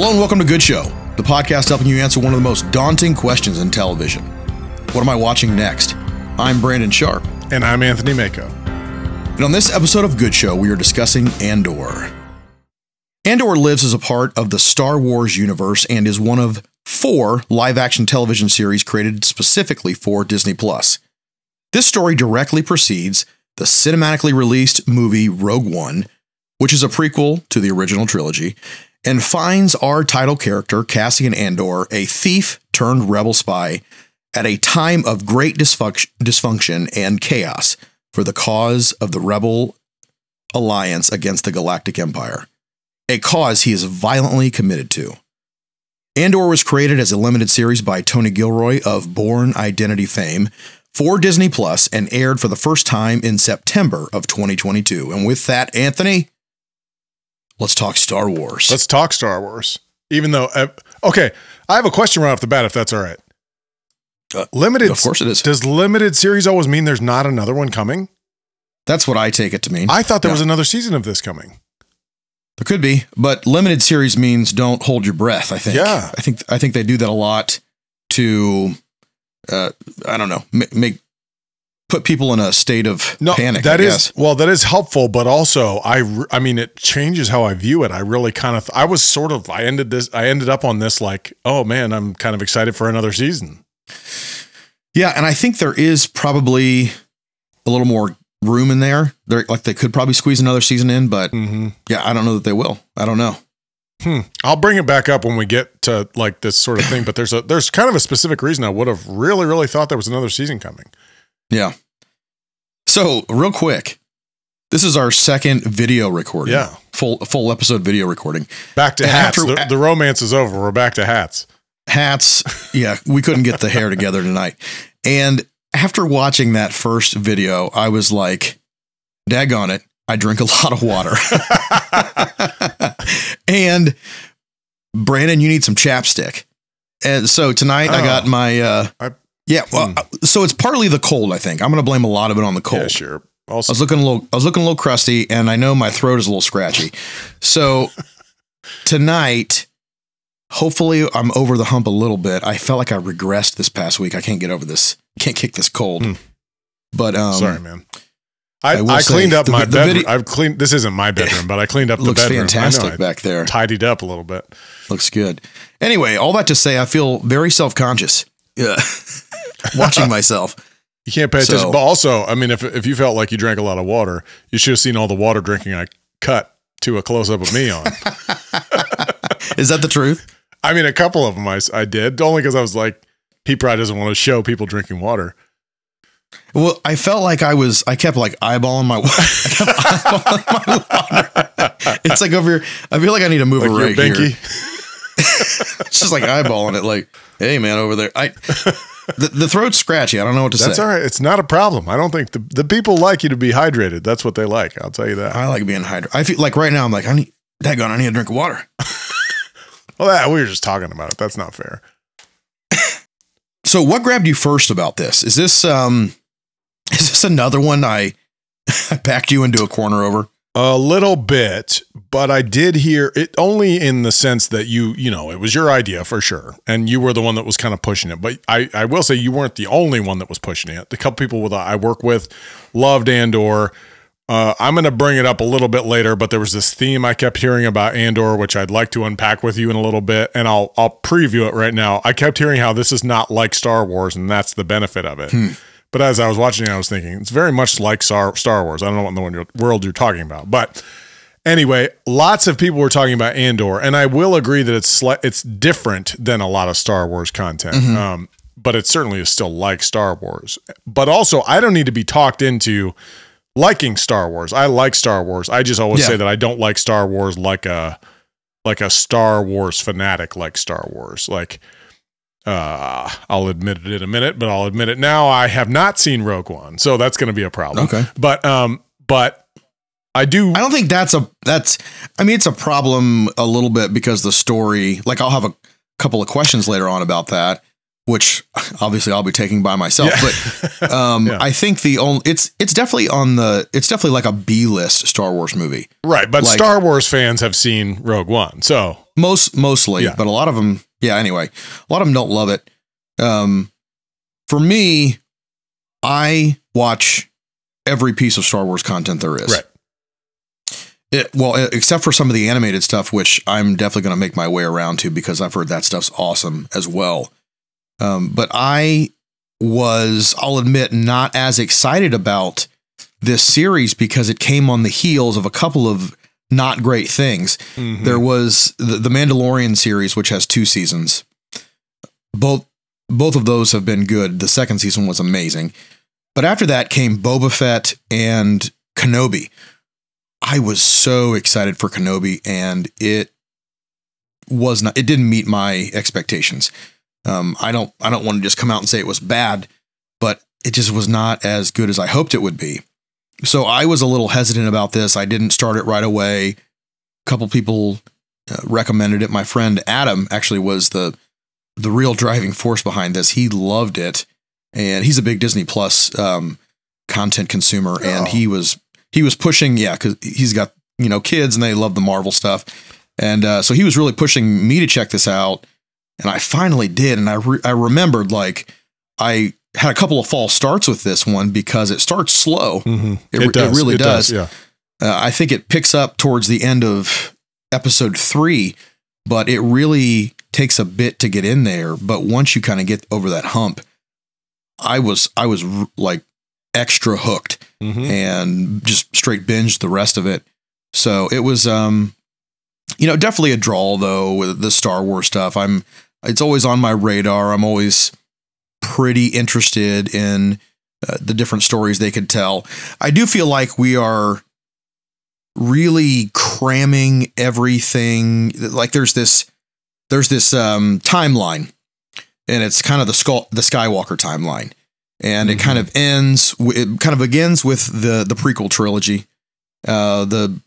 Hello and welcome to Good Show, the podcast helping you answer one of the most daunting questions in television. What am I watching next? I'm Brandon Sharp, And I'm Anthony Mako. and on this episode of Good Show, we are discussing Andor. Andor lives as a part of the Star Wars universe and is one of four live action television series created specifically for Disney Plus. This story directly precedes the cinematically released movie Rogue One, which is a prequel to the original trilogy, and finds our title character, Cassian Andor, a thief turned rebel spy, at a time of great dysfunction and chaos for the cause of the rebel alliance against the Galactic Empire, a cause he is violently committed to. Andor was created as a limited series by Tony Gilroy of Bourne Identity fame for Disney Plus and aired for the first time in September of 2022. And with that, Anthony, let's talk Star Wars. Let's talk Star Wars. Even though, uh, okay, I have a question right off the bat, if that's all right. Uh, limited, of course it is. Does limited series always mean there's not another one coming? That's what I take it to mean. I thought there Yeah. was another season of this coming. There could be, but limited series means don't hold your breath. I think. Yeah. I think I think they do that a lot to, uh, I don't know, make, make put people in a state of No, panic. that is well, that is helpful, but also I, I mean, it changes how I view it. I really kind of, I was sort of, I ended this, I ended up on this like, oh man, I'm kind of excited for another season. yeah, and I think there is probably a little more room in there. They're like they could probably squeeze another season in, but Mm-hmm. yeah, I don't know that they will. I don't know. Hmm. I'll bring it back up when we get to like this sort of thing, but there's a there's kind of a specific reason I would have really really thought there was another season coming. Yeah. So real quick, this is our second video recording. Yeah. full full episode video recording. Back to And hats. after- the, the romance is over. We're back to hats. hats. Yeah, we couldn't get the hair together tonight. And after watching that first video, I was like, daggone it, I drink a lot of water. and Brandon, you need some chapstick. And so tonight I got Oh. my uh I- yeah, well, Hmm. uh, so it's partly the cold, I think. I'm going to blame a lot of it on the cold. Yeah, sure. Also, I was looking a little I was looking a little crusty and I know my throat is a little scratchy. So tonight hopefully I'm over the hump a little bit. I felt like I regressed this past week. I can't get over this. Can't kick this cold. Hmm. But um sorry, man. I, I I, cleaned up the- my the bedroom. video- I've cleaned. This isn't my bedroom, but I cleaned up the looks bedroom. fantastic I know, I back there. tidied up a little bit. Looks good. Anyway, all that to say I feel very self-conscious. Yeah. Watching myself. You can't pay So- attention. But also, I mean, if if you felt like you drank a lot of water, you should have seen all the water drinking I cut to a close up of me on. Is that the truth? I mean, a couple of them I, I did only because I was like, he probably doesn't want to show people drinking water. Well, I felt like I was. I kept like eyeballing my. I kept eyeballing my water. It's like over here. I feel like I need to move Like your right here. It's just like eyeballing it. Like, hey man, over there. I the, the throat's scratchy. I don't know what to say. That's all right. It's not a problem. I don't think the, the people like you to be hydrated. That's what they like. I'll tell you that. I like being hydrated. I feel like right now I'm like I need. Daggone, I need a drink of water. Well, that, we were just talking about it. That's not fair. So, what grabbed you first about this? Is this um, is this another one I I backed you into a corner over? A little bit, but I did hear it only in the sense that you, you know, it was your idea for sure. And you were the one that was kind of pushing it. But I, I will say you weren't the only one that was pushing it. The couple people with I work with loved Andor. Uh, I'm going to bring it up a little bit later, but there was this theme I kept hearing about Andor, which I'd like to unpack with you in a little bit, and I'll I'll preview it right now. I kept hearing how this is not like Star Wars, and that's the benefit of it. But as I was watching it, I was thinking it's very much like Star, Star Wars. I don't know what in the world you're talking about, but anyway, lots of people were talking about Andor, and I will agree that it's it's different than a lot of Star Wars content. Um, but it certainly is still like Star Wars. But also, I don't need to be talked into liking Star Wars. I like Star Wars. I just always Yeah. say that I don't like Star Wars like a like a Star Wars fanatic like Star Wars. Like uh I'll admit it in a minute, but I'll admit it now. I have not seen Rogue One, so that's going to be a problem. Okay. But um but I do I don't think that's a that's I mean it's a problem a little bit because the story like I'll have a couple of questions later on about that which obviously I'll be taking by myself but um Yeah. I think the only it's it's definitely on the it's definitely like a B list Star Wars movie. right, but like- Star Wars fans have seen Rogue One. So, Most mostly, Yeah. but a lot of them, yeah. Anyway, a lot of them don't love it. Um, for me, I watch every piece of Star Wars content there is. Right. It, well, except for some of the animated stuff, which I'm definitely going to make my way around to because I've heard that stuff's awesome as well. Um, but I was, I'll admit, not as excited about this series because it came on the heels of a couple of not great things. Mhm. There was the, the Mandalorian series, which has two seasons. Both both of those have been good. The second season was amazing. But after that came Boba Fett and Kenobi. I was so excited for Kenobi, and it was not. It didn't meet my expectations. Um, I don't. I don't want to just come out and say it was bad, but it just was not as good as I hoped it would be. So I was a little hesitant about this. I didn't start it right away. A couple people uh, recommended it. My friend Adam actually was the the real driving force behind this. He loved it, and he's a big Disney Plus um, content consumer, and Oh. he was he was pushing. Yeah, because he's got you know kids, and they love the Marvel stuff, and uh, so he was really pushing me to check this out. And I finally did, and I re- I remembered like I had a couple of false starts with this one because it starts slow. Mhm. It re- it really does. Yeah. Uh, I think it picks up towards the end of episode three, but it really takes a bit to get in there. But once you kind of get over that hump, I was I was r- like extra hooked Mhm. and just straight binged the rest of it. So it was um you know definitely a draw though with the Star Wars stuff. I'm it's always on my radar. I'm always pretty interested in uh, the different stories they could tell. I do feel like we are really cramming everything like there's this there's this um timeline and it's kind of the skull the Skywalker timeline and it kind of ends it kind of begins with the the prequel trilogy uh the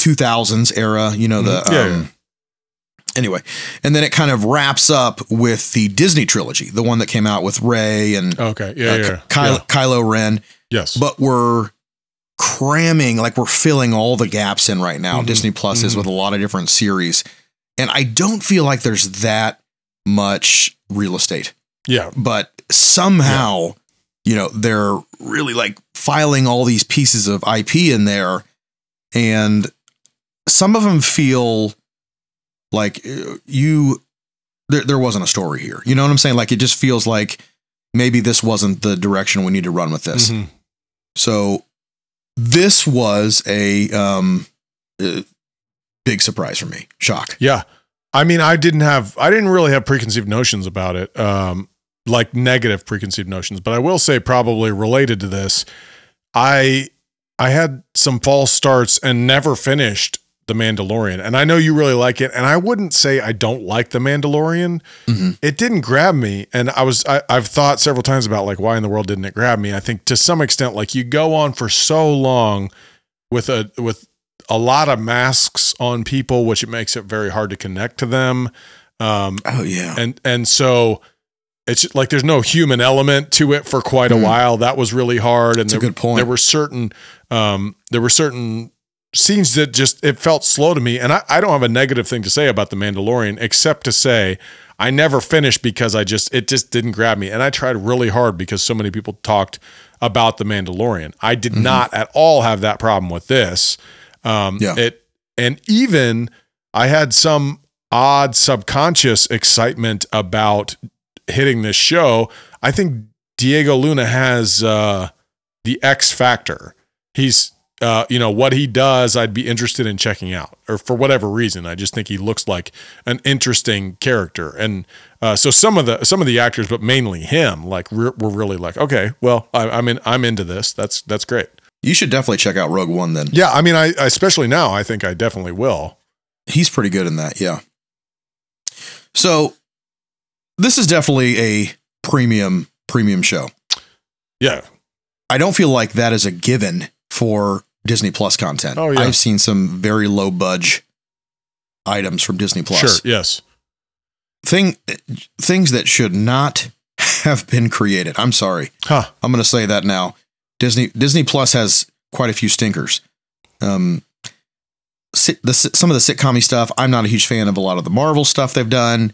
2000s era you know the Mhm. Yeah, um, anyway and then it kind of wraps up with the Disney trilogy the one that came out with Rey and Okay. Yeah. uh, yeah. Ky- yeah. Kylo Ren Yes. but we're cramming like we're filling all the gaps in right now Mhm. disney plus is Mhm. with a lot of different series and i don't feel like there's that much real estate yeah. but somehow you know they're really like filing all these pieces of ip in there and some of them feel like uh, you there, there wasn't a story here you know what i'm saying like it just feels like maybe this wasn't the direction we need to run with this Mhm. so this was a um uh, big surprise for me. Shock. Yeah. I mean, I didn't have, I didn't really have preconceived notions about it, um, like negative preconceived notions. But I will say, probably related to this, I, I had some false starts and never finished the Mandalorian. And I know you really like it, and I wouldn't say I don't like the Mandalorian. Mhm. It didn't grab me, and I was, I, I've thought several times about like why in the world didn't it grab me? I think to some extent, like you go on for so long with a with a lot of masks on people, which it makes it very hard to connect to them. Um, Oh yeah. and and so it's like there's no human element to it for quite a Mm. while. That was really hard. And That's a there, good point. there were certain um, there were certain scenes that just it felt slow to me. And I, I don't have a negative thing to say about the Mandalorian except to say I never finished because I just it just didn't grab me. And I tried really hard because so many people talked about the Mandalorian. I did Mm-hmm. not at all have that problem with this. Um, Yeah. It and even I had some odd subconscious excitement about hitting this show. I think Diego Luna has uh, the X factor. He's uh, you know what he does. I'd be interested in checking out, or for whatever reason, I just think he looks like an interesting character. And uh, so some of the some of the actors, but mainly him, like we're, we're really like, okay, well, I, I'm in, I'm into this. That's that's great. You should definitely check out Rogue One then. Yeah, I mean, I especially now, I think I definitely will. He's pretty good in that, yeah. So this is definitely a premium premium show. Yeah, I don't feel like that is a given for Disney Plus content. Oh, yeah. I've seen some very low budge items from Disney Plus. sure, yes, Thing things that should not have been created. I'm sorry. huh? I'm going to say that now. Disney Disney Plus has quite a few stinkers. Um, the, some of the sitcom stuff. I'm not a huge fan of a lot of the Marvel stuff they've done,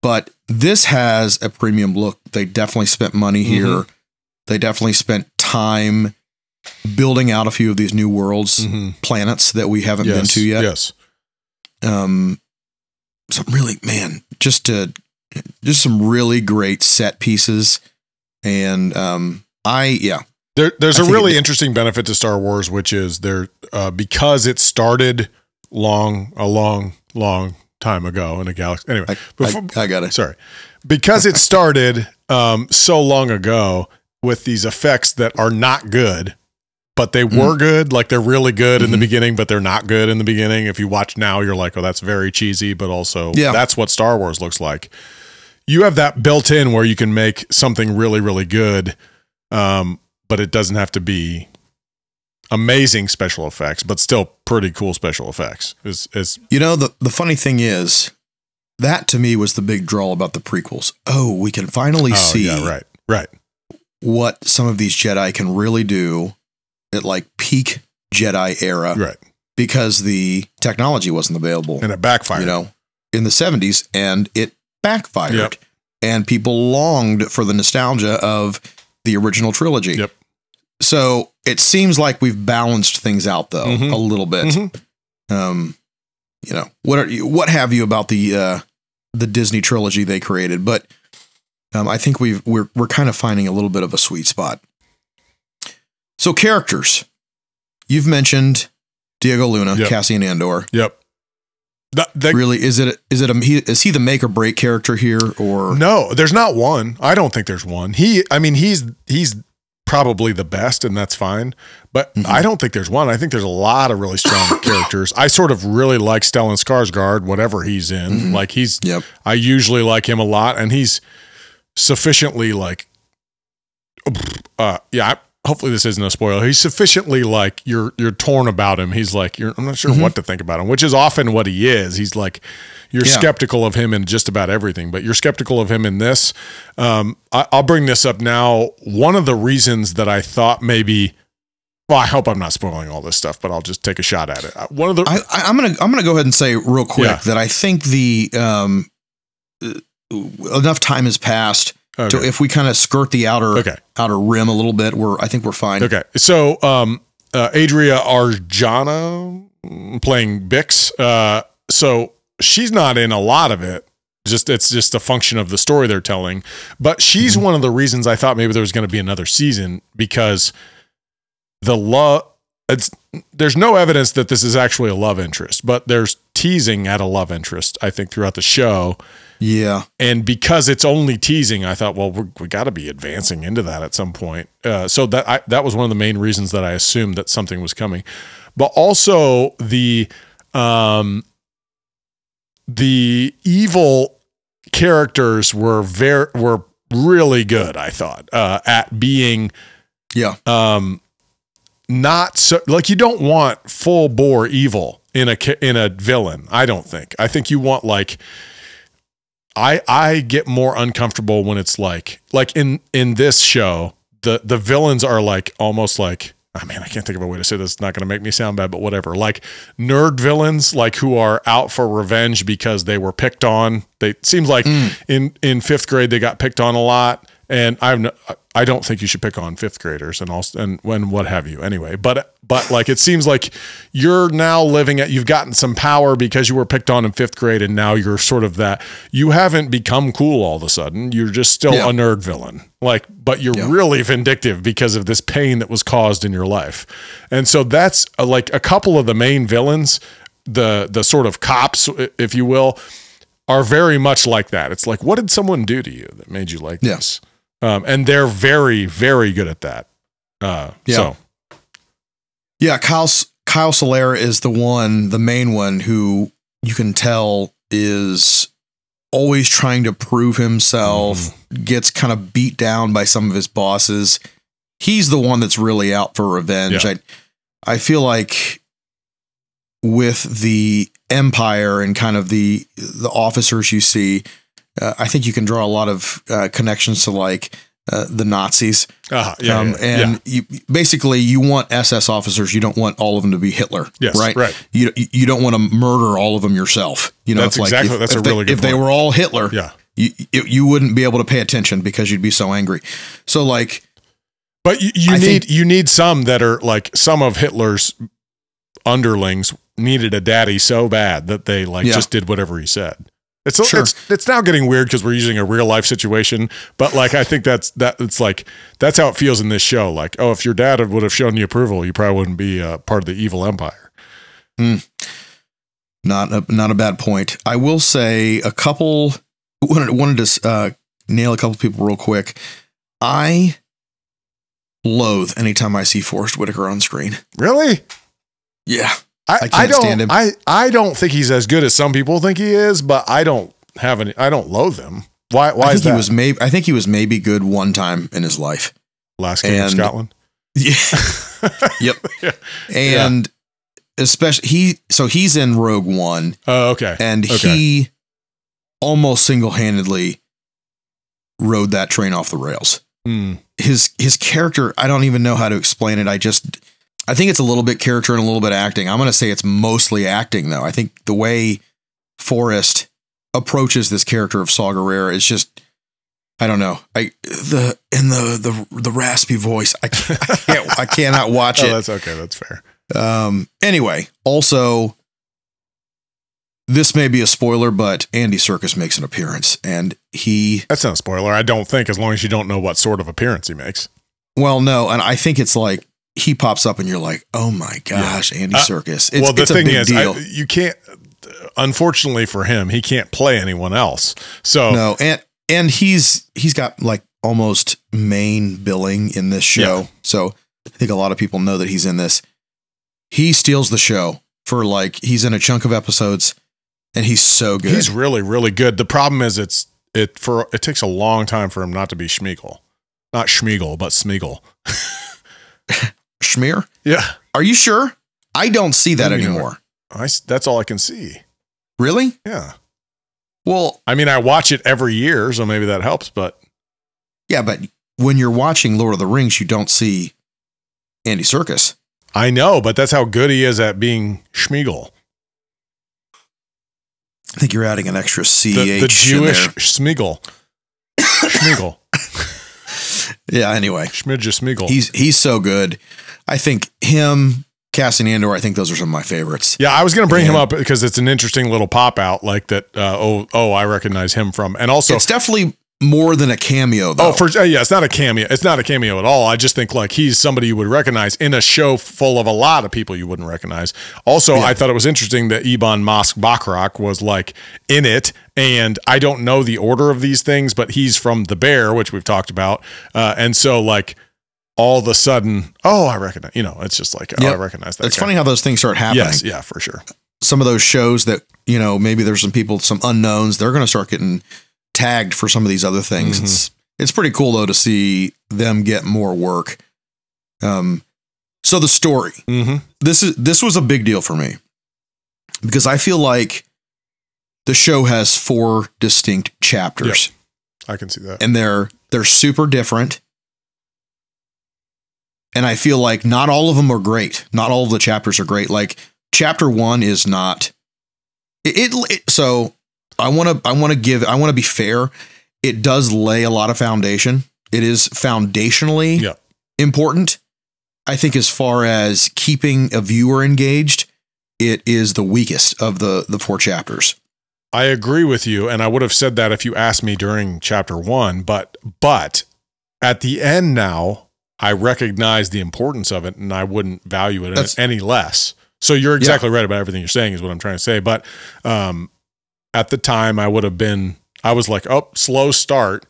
but this has a premium look. They definitely spent money here. Mhm. They definitely spent time building out a few of these new worlds, Mhm. planets that we haven't been to yet. Yes. Um, some really man, just to just some really great set pieces, and um, I yeah, There, there's I a really interesting benefit to Star Wars, which is there uh, because it started long, a long, long time ago in a galaxy. Anyway, I, before, I, I got it. sorry, because it started um, so long ago with these effects that are not good, but they were good. Like they're really good in the Mhm. beginning, but they're not good in the beginning. If you watch now, you're like, oh, that's very cheesy, but also Yeah. that's what Star Wars looks like. You have that built in where you can make something really, really good, um, but it doesn't have to be amazing special effects, but still pretty cool special effects. Is is You know the the funny thing is that to me was the big draw about the prequels. Oh, we can finally oh see yeah, right, right, what some of these Jedi can really do at like peak Jedi era right, because the technology wasn't available. and it backfired. you know, in the 70s and it backfired. Yep. And people longed for the nostalgia of the original trilogy. Yep. So it seems like we've balanced things out though Mhm. a little bit. Mhm. Um, you know, what are you, what have you about the uh the Disney trilogy they created, but um, I think we've we're we're kind of finding a little bit of a sweet spot. So characters. You've mentioned Diego Luna, Yep. Cassian Andor Yep. That, that- really is it is it a he, is he the make or break character here or no, there's not one. I don't think there's one. He, I mean, he's he's probably the best, and that's fine. But Mhm. I don't think there's one. I think there's a lot of really strong characters. I sort of really like Stellan Skarsgård, whatever he's in. Mhm. Like he's, yep I usually like him a lot, and he's sufficiently like, uh, yeah. I, hopefully, this isn't a spoiler. He's sufficiently like you're you're torn about him. He's like you're. I'm not sure Mhm. what to think about him, which is often what he is. He's like you're Yeah. skeptical of him in just about everything, but you're skeptical of him in this. Um, I, I'll bring this up now. One of the reasons that I thought maybe. Well, I hope I'm not spoiling all this stuff, but I'll just take a shot at it. Uh, One of the I, I'm gonna I'm gonna go ahead and say real quick Yeah. that I think the um uh, enough time has passed okay. to if we kind of skirt the outer okay. outer rim a little bit, we're I think we're fine. Okay. So, um, uh, Adria Arjona playing Bix. Uh, so she's not in a lot of it. Just it's just a function of the story they're telling. But she's Mm-hmm. one of the reasons I thought maybe there was going to be another season because the love. It's there's no evidence that this is actually a love interest, but there's teasing at a love interest. I think throughout the show, Yeah. and because it's only teasing, I thought, well, we're, we got to be advancing into that at some point. Uh, so that I, that was one of the main reasons that I assumed that something was coming, but also the um, the evil characters were very were really good. I thought uh, at being Yeah. um not so like you don't want full bore evil in a in a villain i don't think i think you want like i i get more uncomfortable when it's like like in in this show the the villains are like almost like ah, I mean, I can't think of a way to say this. It's not going to make me sound bad, but whatever. Like nerd villains, like who are out for revenge because they were picked on. They seems like hmm. in in fifth grade they got picked on a lot, and I've no, I don't think you should pick on fifth graders and also and when what have you anyway. But but like it seems like you're now living at you've gotten some power because you were picked on in fifth grade, and now you're sort of that. You haven't become cool all of a sudden. You're just still Yeah. a nerd villain. Like, but you're Yeah. really vindictive because of this pain that was caused in your life, and so that's uh, like a couple of the main villains, the the sort of cops, if you will, are very much like that. It's like, what did someone do to you that made you like Yeah. this? Um, and they're very, very good at that. Uh, Yeah. So Yeah, Kyle Kyle Soller is the one, the main one who you can tell is always trying to prove himself, gets kind of beat down by some of his bosses. He's the one that's really out for revenge. Yeah. I I feel like with the empire and kind of the the officers you see, uh, I think you can draw a lot of uh, connections to like uh, the Nazis. Uh, yeah, Um, yeah, and you basically you want SS officers. You don't want all of them to be Hitler. Yes, right. right. You you don't want to murder all of them yourself. You know, That's if, exactly- if, that's if a they, really good If they were all Hitler, yeah. you you you wouldn't be able to pay attention because you'd be so angry. So like, But you, you need think- you need some that are like some of Hitler's underlings needed a daddy so bad that they like Yeah. just did whatever he said. It's Sure. it's it's now getting weird because we're using a real life situation, but like I think that's that it's like that's how it feels in this show. Like, oh, if your dad would have shown you approval, you probably wouldn't be uh, part of the evil empire. not a, not a bad point. I will say a couple wanted wanted to uh, nail a couple people real quick. I loathe anytime I see Forest Whitaker on screen. Really? Yeah, I, I can't I don't stand him. I I don't think he's as good as some people think he is, but I don't have any. I don't loathe him. Why? Why I is think he was maybe I think he was maybe good one time in his life. Last of and- Scotland. Yeah. yep. Yeah. And especially he so he's in Rogue One Oh, okay. and Okay. he almost single-handedly rode that train off the rails. Hmm. His his character, I don't even know how to explain it. I just I think it's a little bit character and a little bit acting. I'm going to say it's mostly acting though. I think the way Forest approaches this character of Saw Gerrera is just I don't know. I the and the the the raspy voice. I can't, I, can't, I cannot watch Oh, it. that's okay. That's fair. Um, anyway, also, this may be a spoiler, but Andy Serkis makes an appearance, and he, That's not a spoiler. I don't think, as long as you don't know what sort of appearance he makes. well, no, and I think it's like he pops up, and you're like, oh my gosh, Andy Uh, Serkis. It's, well, the it's a thing big is, deal. I, you can't. Unfortunately for him, he can't play anyone else. So no, and and he's he's got like almost main billing in this show, Yeah. so I think a lot of people know that he's in this. He steals the show for like he's in a chunk of episodes, and he's so good. he's really, really good. The problem is, it's it for it takes a long time for him not to be Schmiegel, not Schmiegel, but Smeagol. Schmear. Yeah, Are you sure? I don't see that anymore. I, that's all I can see. Really? Yeah, Well, I mean, I watch it every year, so maybe that helps. But yeah, but when you're watching Lord of the Rings, you don't see Andy Serkis. I know, but that's how good he is at being Schmiegel, I think you're adding an extra CH. the, the Jewish Schmiegel. Schmiegel, Yeah. Anyway, Schmidja Smeagol. he's he's so good. I think him, Cassian Andor. I think those are some of my favorites. Yeah, I was going to bring him up because it's an interesting little pop out, like that. Uh, oh, oh, I recognize him from, and also, it's definitely more than a cameo, though. oh, for uh, yeah, it's not a cameo. It's not a cameo at all. I just think like he's somebody you would recognize in a show full of a lot of people you wouldn't recognize. Also, Yeah. I thought it was interesting that Ebon Moss-Bachrach was like in it, and I don't know the order of these things, but he's from The Bear, which we've talked about, uh, and so like all of a sudden, oh, I recognize. You know, it's just like oh, Yep. I recognize that. it's guy. funny how those things start happening. Yes, yeah, for sure. Some of those shows that you know maybe there's some people, some unknowns. They're going to start getting tagged for some of these other things. Mhm. It's it's pretty cool though to see them get more work. Um, so the story. hmm this is this was a big deal for me because I feel like the show has four distinct chapters I can see that. and they're they're super different. And I feel like not all of them are great. Not all of the chapters are great. Like chapter 1 is not it, it, it- so I want to I want to give I want to be fair. It does lay a lot of foundation. It is foundationally Yeah. important. I think as far as keeping a viewer engaged, it is the weakest of the the four chapters. I agree with you, and I would have said that if you asked me during chapter one. But but at the end now, I recognize the importance of it, and I wouldn't value it That's- any less. So you're exactly right about everything you're saying, is what I'm trying to say. But um, at the time, I would have been, I was like, oh, slow start.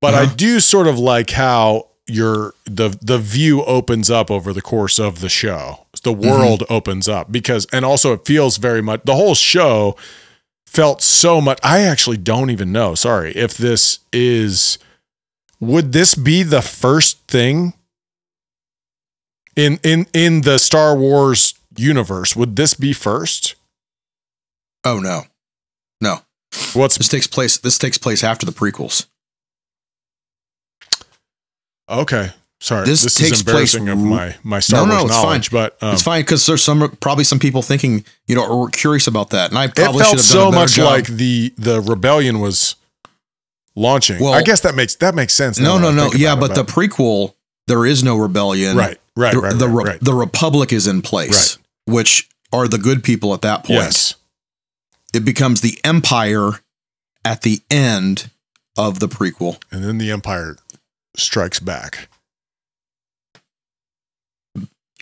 But I Uh-huh. do sort of like how your the the view opens up over the course of the show. The world opens up because, and also it feels very much the whole show felt so much. I actually don't even know. Sorry if this is. Would this be the first thing in in in the Star Wars universe? Would this be first? Oh no. What's This takes place this takes place after the prequels. Okay. Sorry. This This, takes is embarrassing place of my, my Star No, no, Wars it's knowledge, but um, it's fine because there's some probably some people thinking you know or curious about that, and I it probably felt should have done so much job. like the the rebellion was launching. Well- I guess that makes that makes sense. no, no, no, yeah, but the prequel there is no rebellion, right, right, the, right, the, right, right. the republic is in place, which are the good people at that point. Yes. It becomes the empire at the end of the prequel. And then the Empire strikes back.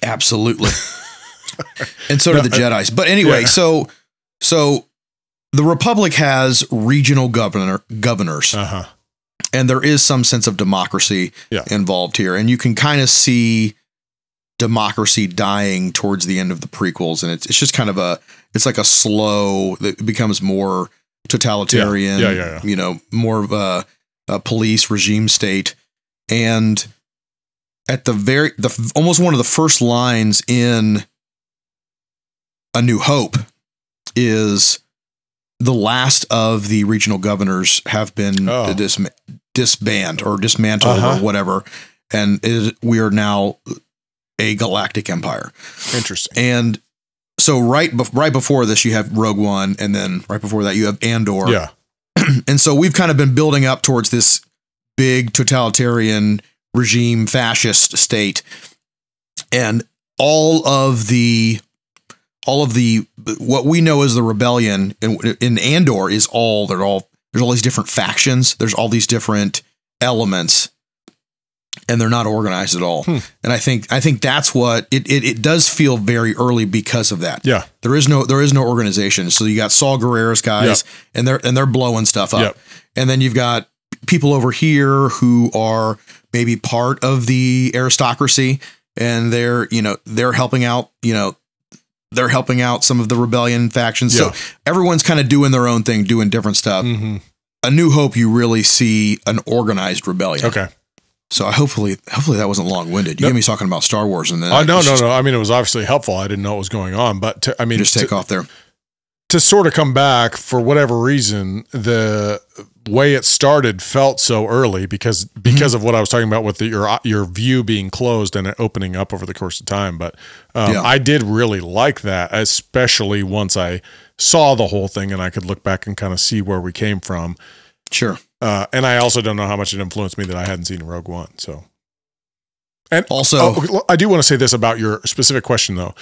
Absolutely. and so do the Jedi's. But anyway, Yeah. so so the Republic has regional governor governors, Uh huh. and there is some sense of democracy Yeah. involved here, and you can kind of see democracy dying towards the end of the prequels, and it's it's just kind of a it's like a slow that becomes more totalitarian, Yeah, yeah, yeah. you know, more of a, a police regime state, and at the very the almost one of the first lines in A New Hope is the last of the regional governors have been Oh. dis- disbanded or dismantled Uh-huh. or whatever, and it, we are now a galactic empire. Interesting. And so right bef- right before this, you have Rogue One, and then right before that, you have Andor. Yeah. And so we've kind of been building up towards this big totalitarian regime, fascist state, and all of the all of the what we know as the rebellion in, in Andor is all they're all there's all these different factions. There's all these different elements, and they're not organized at all. Hmm. And I think I think that's what it, it it does feel very early because of that. Yeah. There is no there is no organization. So you got Saw Gerrera's guys and they're and they're blowing stuff up. Yep. And then you've got people over here who are maybe part of the aristocracy and they're, you know, they're helping out, you know, they're helping out some of the rebellion factions. Yeah. So everyone's kind of doing their own thing, doing different stuff. hmm A New Hope, you really see an organized rebellion. Okay. So I hopefully, hopefully that wasn't long winded. You Nope. get me talking about Star Wars and then Oh, no, it's no, just- no. I mean, it was obviously helpful. I didn't know what was going on, but to, I mean, Just to, take off there. to sort of come back for whatever reason, the way it started felt so early because because of what I was talking about with the, your your view being closed and it opening up over the course of time. But um, Yeah. I did really like that, especially once I saw the whole thing and I could look back and kind of see where we came from. Sure. Uh, and I also don't know how much it influenced me that I hadn't seen Rogue One. So, and Also, Oh, I do want to say this about your specific question though.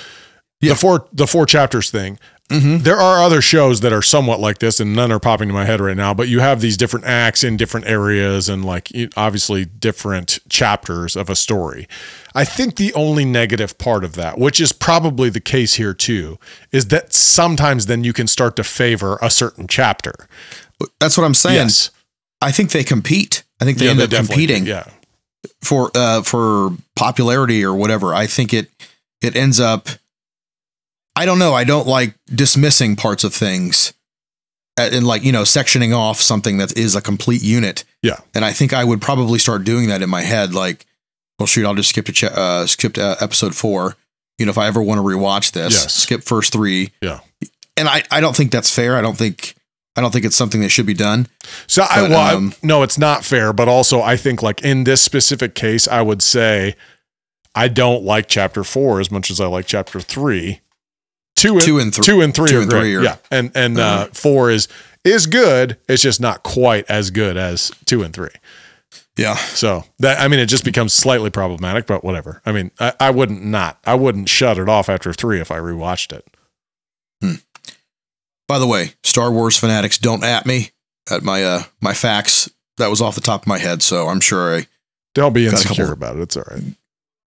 Yeah. The four the four chapters thing. Mhm. There are other shows that are somewhat like this, and none are popping to my head right now. But you have these different acts in different areas, and like obviously different chapters of a story. I think the only negative part of that, which is probably the case here too, is that sometimes then you can start to favor a certain chapter. that's what I'm saying. Yes, I think they compete. I think they Yeah, end they up competing Yeah, for uh, for popularity or whatever. I think it it ends up. I don't know. I don't like dismissing parts of things, uh, and like you know sectioning off something that is a complete unit. Yeah. and I think I would probably start doing that in my head. Like, well, shoot, I'll just skip to cha- uh, skip to uh, episode four. You know, if I ever want to rewatch this, Yes. skip first three. Yeah. and I I don't think that's fair. I don't think I don't think it's something that should be done. So I But, well, I- um, no, it's not fair. But also, I think like in this specific case, I would say I don't like chapter four as much as I like chapter three. Two and Two and three- two and three two are and three are- yeah, and and uh, Uh-huh. four is is good. It's just not quite as good as two and three. Yeah, So that I mean, it just becomes slightly problematic. But whatever. I mean, I, I wouldn't not. I wouldn't shut it off after three if I rewatched it. By the way, Star Wars fanatics, don't at me at my uh my facts. That was off the top of my head, so I'm sure I Don't be insecure about it. It's all right.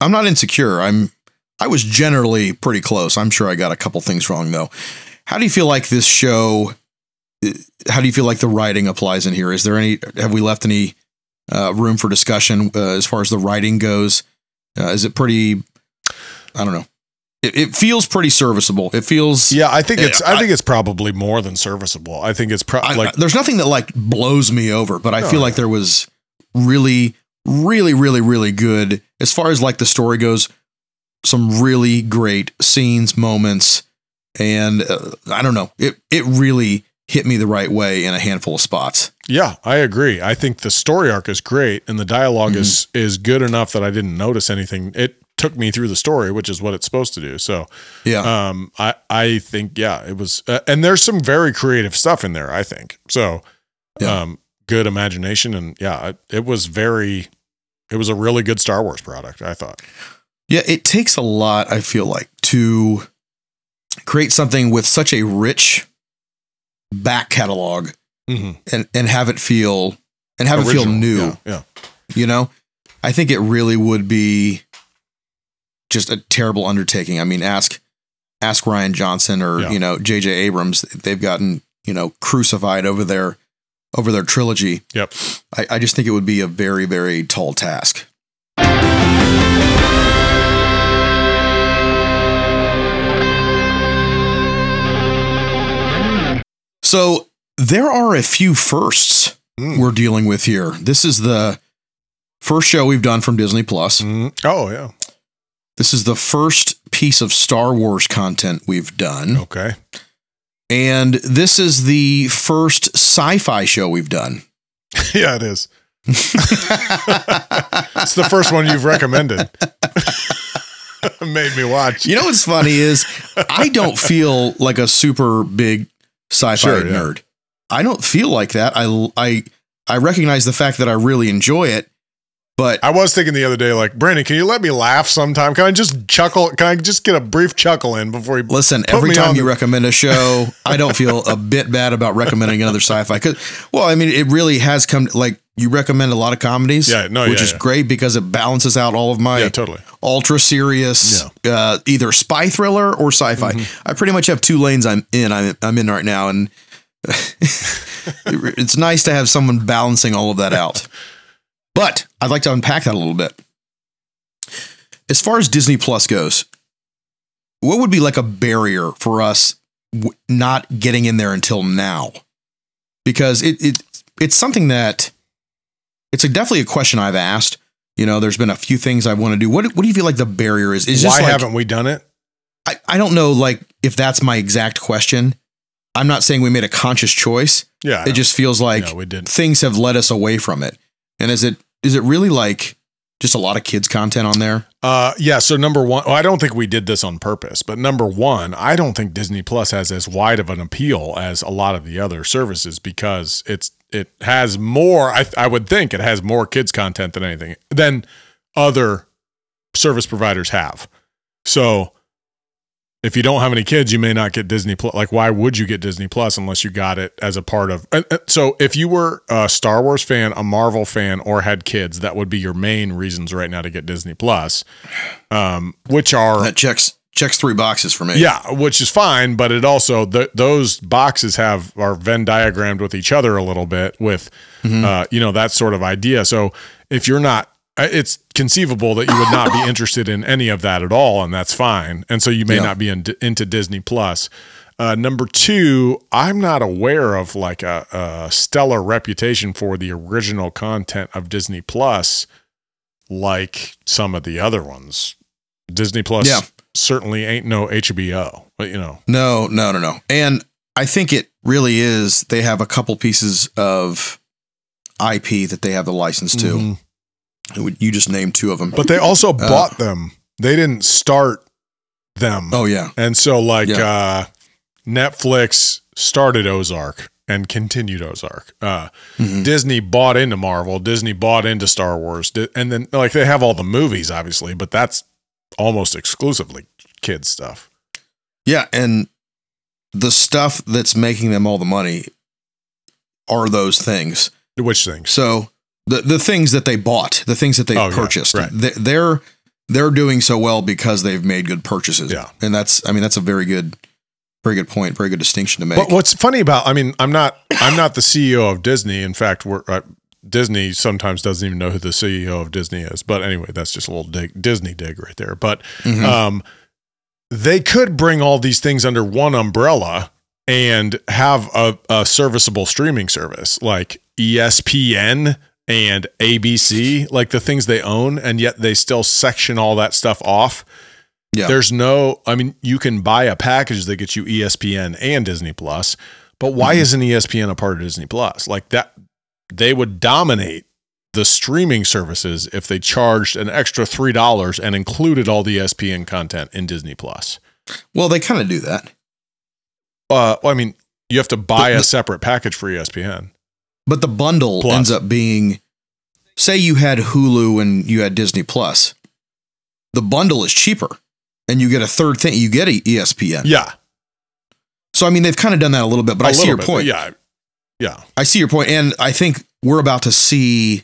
I'm not insecure. I'm I was generally pretty close. I'm sure I got a couple things wrong though. How do you feel like this show uh, how do you feel like the writing applies in here? Is there any have we left any uh, room for discussion uh, as far as the writing goes? Uh, is it pretty I don't know. It, it feels pretty serviceable. It feels Yeah, I think it's. I, I- think it's probably more than serviceable. I think it's pro- I, like there's nothing that like blows me over, but I feel like there was really, really, really, really good as far as like the story goes. Some really great scenes, moments, and uh, I don't know. It it really hit me the right way in a handful of spots. Yeah, I agree. I think the story arc is great and the dialog Mm-hmm. is is good enough that I didn't notice anything. It took me through the story, which is what it's supposed to do. So, Yeah. um, I I think yeah, it was, uh, and there's some very creative stuff in there. I think so. Yeah. Um, good imagination and yeah, it, it was very, it was a really good Star Wars product. I thought. Yeah, it takes a lot, I feel like, to create something with such a rich back catalog Mm-hmm. and, and have it feel and have it feel new. Yeah, yeah. You know? I think it really would be just a terrible undertaking. I mean, ask ask Rian Johnson or, Yeah. you know, JJ Abrams. They've gotten, you know, crucified over their over their trilogy. Yep. I, I just think it would be a very, very tall task. So there are a few firsts Mm. we're dealing with here. This is the first show we've done from Disney Plus. Mm. Oh yeah. This is the first piece of Star Wars content we've done. Okay. And this is the first sci-fi show we've done. yeah, it is. it's the first one you've recommended. Made me watch. You know what's funny is I don't feel like a super big sci-fi Sure, yeah. nerd. I don't feel like that. I I I recognize the fact that I really enjoy it, but I was thinking the other day, like, Brandon, can you let me laugh sometime? Can I just chuckle? Can I just get a brief chuckle in before you listen, every me time you the- recommend a show, I don't feel a bit bad about recommending another sci-fi cuz well, I mean, it really has come like you recommend a lot of comedies, Yeah, no, which yeah, is yeah. great because it balances out all of my Yeah, totally. ultra serious, uh, either spy thriller or sci-fi. Mm-hmm. I pretty much have two lanes I'm in. I'm, I'm in right now, and it's nice to have someone balancing all of that out. But I'd like to unpack that a little bit. As far as Disney Plus goes, what would be like a barrier for us w- not getting in there until now? Because it, it it's something that it's a, definitely a question I've asked. You know, there's been a few things I want to do. What what do you feel like the barrier is? Is Why just like, haven't we done it? I, I don't know like if that's my exact question. I'm not saying we made a conscious choice. Yeah. It just feels like no, things have led us away from it. And is it is it really like just a lot of kids content on there? Uh, yeah. So number one, well, I don't think we did this on purpose, but number one, I don't think Disney Plus has as wide of an appeal as a lot of the other services because it's it has more. I I would think it has more kids content than anything than other service providers have. So if you don't have any kids, you may not get Disney Plus. Like, why would you get Disney Plus unless you got it as a part of? and- and So, if you were a Star Wars fan, a Marvel fan, or had kids, that would be your main reasons right now to get Disney Plus, um, which are That checks checks three boxes for me. yeah, which is fine, but it also th- those boxes have are Venn diagrammed with each other a little bit with uh, you know that sort of idea. So if you're not, it's conceivable that you would not be interested in any of that at all, and that's fine. And so you may Yeah. not be in, into Disney Plus. Uh, number two, I'm not aware of like a, a stellar reputation for the original content of Disney Plus, like some of the other ones. Disney Plus Yeah. certainly ain't no HBO, but you know, No, no, no, no. And I think it really is. They have a couple pieces of IP that they have the license to. Mhm. You just named two of them. but they also bought them. They didn't start them. oh yeah, And so like Yeah. uh Netflix started Ozark and continued Ozark. Uh Mhm. Disney bought into Marvel, Disney bought into Star Wars, and then like they have all the movies obviously, but that's almost exclusively kids stuff. yeah. And the stuff that's making them all the money are those things. Which things? So the the things that they bought, the things that they Oh, yeah, purchased, right. they, they're they're doing so well because they've made good purchases. Yeah. and that's I mean that's a very good, very good point, very good distinction to make. But what's funny about I mean, I'm not I'm not the CEO of Disney. In fact, we're uh, Disney sometimes doesn't even know who the CEO of Disney is. But anyway, that's just a little dig, Disney dig right there. But Mhm. um, they could bring all these things under one umbrella and have a, a serviceable streaming service like ESPN and ABC, like the things they own, and yet they still section all that stuff off. Yeah. There's no, I mean, you can buy a package that gets you ESPN and Disney Plus, But why isn't E ESPN a part of Disney Plus? Like that, they would dominate the streaming services if they charged an extra three dollars and included all the ESPN content in Disney Plus. Well, they kind of do that. Uh, well, I mean, you have to buy But- a separate package for ESPN. But the bundle Plus. ends up being say you had Hulu and you had Disney Plus. The bundle is cheaper and you get a third thing. You get a ESPN. Yeah, So I mean they've kind of done that a little bit, but a I see your bit, point. Yeah, yeah. I see your point, and I think we're about to see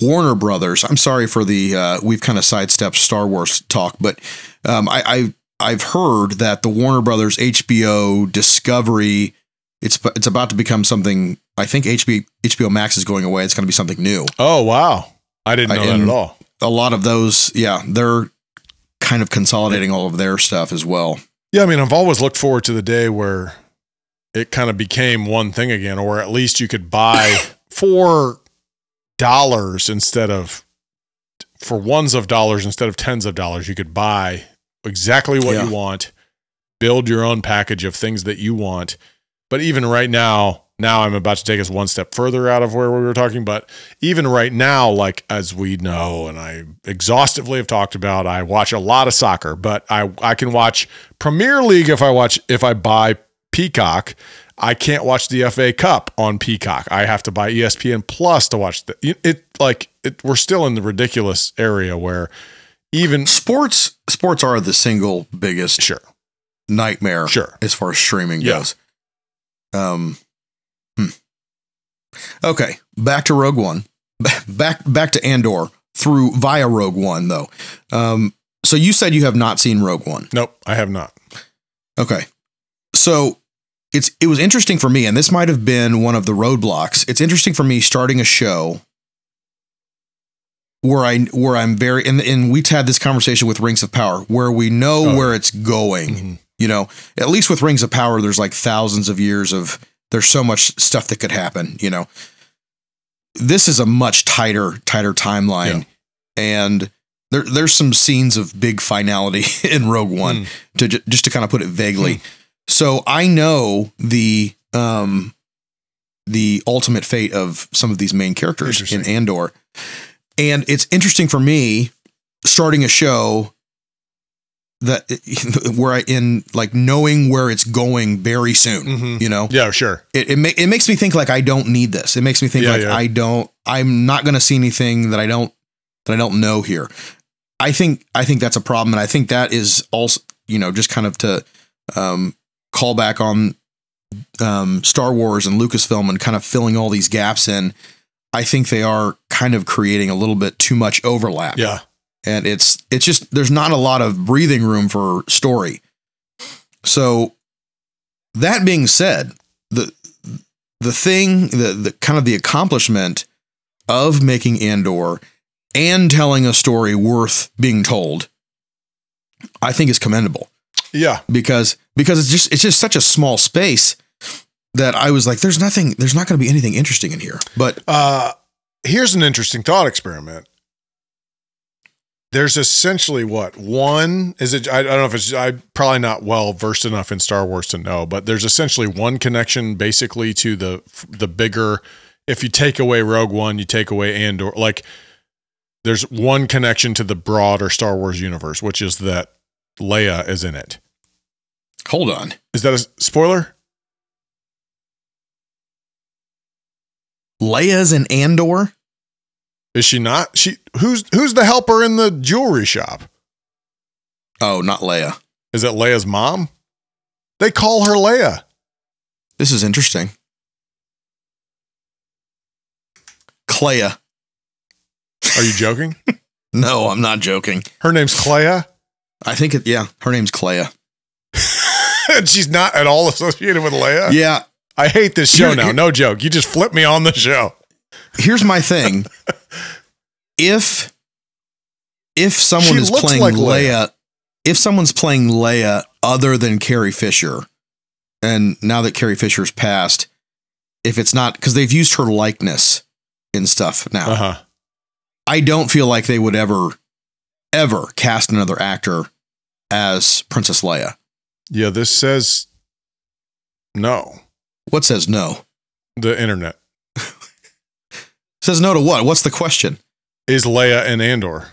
Warner Brothers. I'm sorry for the uh, we've kind of sidestepped Star Wars talk, but um, I, I I've heard that the Warner Brothers HBO Discovery it's it's about to become something. I think HBO HBO Max is going away. It's going to be something new. Oh wow, I didn't I- know that at all. A lot of those, yeah, they're kind of consolidating all of their stuff as well. Yeah, I mean, I've always looked forward to the day where it kind of became one thing again, or at least you could buy four dollars instead of for ones of dollars instead of tens of dollars. You could buy exactly what Yeah. you want, build your own package of things that you want. But even right now, now I'm about to take us one step further out of where we were talking. But even right now, like as we know, and I exhaustively have talked about, I watch a lot of soccer, but I I can watch Premier League if I watch if I buy Peacock. I can't watch the FA Cup on Peacock. I have to buy ESPN Plus to watch the it. it like it, we're still in the ridiculous area where even Sports sports are the single biggest sure nightmare Sure. as far as streaming Yeah. goes. Um. Okay, back to Rogue One. Back back to Andor through via Rogue One though. Um so you said you have not seen Rogue One. nope, I have not. Okay. So it's it was interesting for me and this might have been one of the roadblocks. It's interesting for me starting a show where I where I'm very and, and we had this conversation with Rings of Power where we know Oh. where it's going Mhm. you know at least with rings of power there's like thousands of years of there's so much stuff that could happen you know. This is a much tighter tighter timeline. And there, there's some scenes of big finality in rogue one Mm. to ju- just to kind of put it vaguely. So i know the um the ultimate fate of some of these main characters in andor. And it's interesting for me starting a show that where I in like knowing where it's going very soon. Mhm. You know, Yeah, sure. it it, ma- it makes me think like I don't need this. It makes me think Yeah, like yeah. I don't. I'm not going to see anything that I don't that I don't know here. I think I think that's a problem, and I think that is also you know just kind of to um, call back on um, Star Wars and Lucasfilm and kind of filling all these gaps in. I think they are kind of creating a little bit too much overlap Yeah. And it's it's just there's not a lot of breathing room for story. So that being said, the the thing the the kind of the accomplishment of making Andor and telling a story worth being told, I think is commendable Yeah. because because it's just it's just such a small space that I was like, there's nothing, there's not going to be anything interesting in here. But Uh, here's an interesting thought experiment. There's essentially what one is it? I, I don't know if it's I'm probably not well versed enough in Star Wars to know, but there's essentially one connection basically to the the bigger. If you take away Rogue One, you take away Andor. Like there's one connection to the broader Star Wars universe, which is that Leia is in it. hold on, Is that a spoiler? Leia's in Andor. Is she not? She who's who's the helper in the jewelry shop? Oh, not Leia. Is it Leia's mom? They call her Leia. This is interesting. Clea. Are you joking? No, I'm not joking. Her name's Clea, I think it. Yeah, her name's Clea. and she's not at all associated with Leia. Yeah. I hate this show Here- now. here- No joke. You just flipped me on the show. Here's my thing. if if someone She is playing like Leia, Leia. if someone's playing Leia other than Carrie Fisher, and now that Carrie Fisher's passed, if it's not because they've used her likeness in stuff now, Uh huh. I don't feel like they would ever, ever cast another actor as Princess Leia. Yeah, this says no. What says no? The internet Says no to what? What's the question? Is Leia and Andor.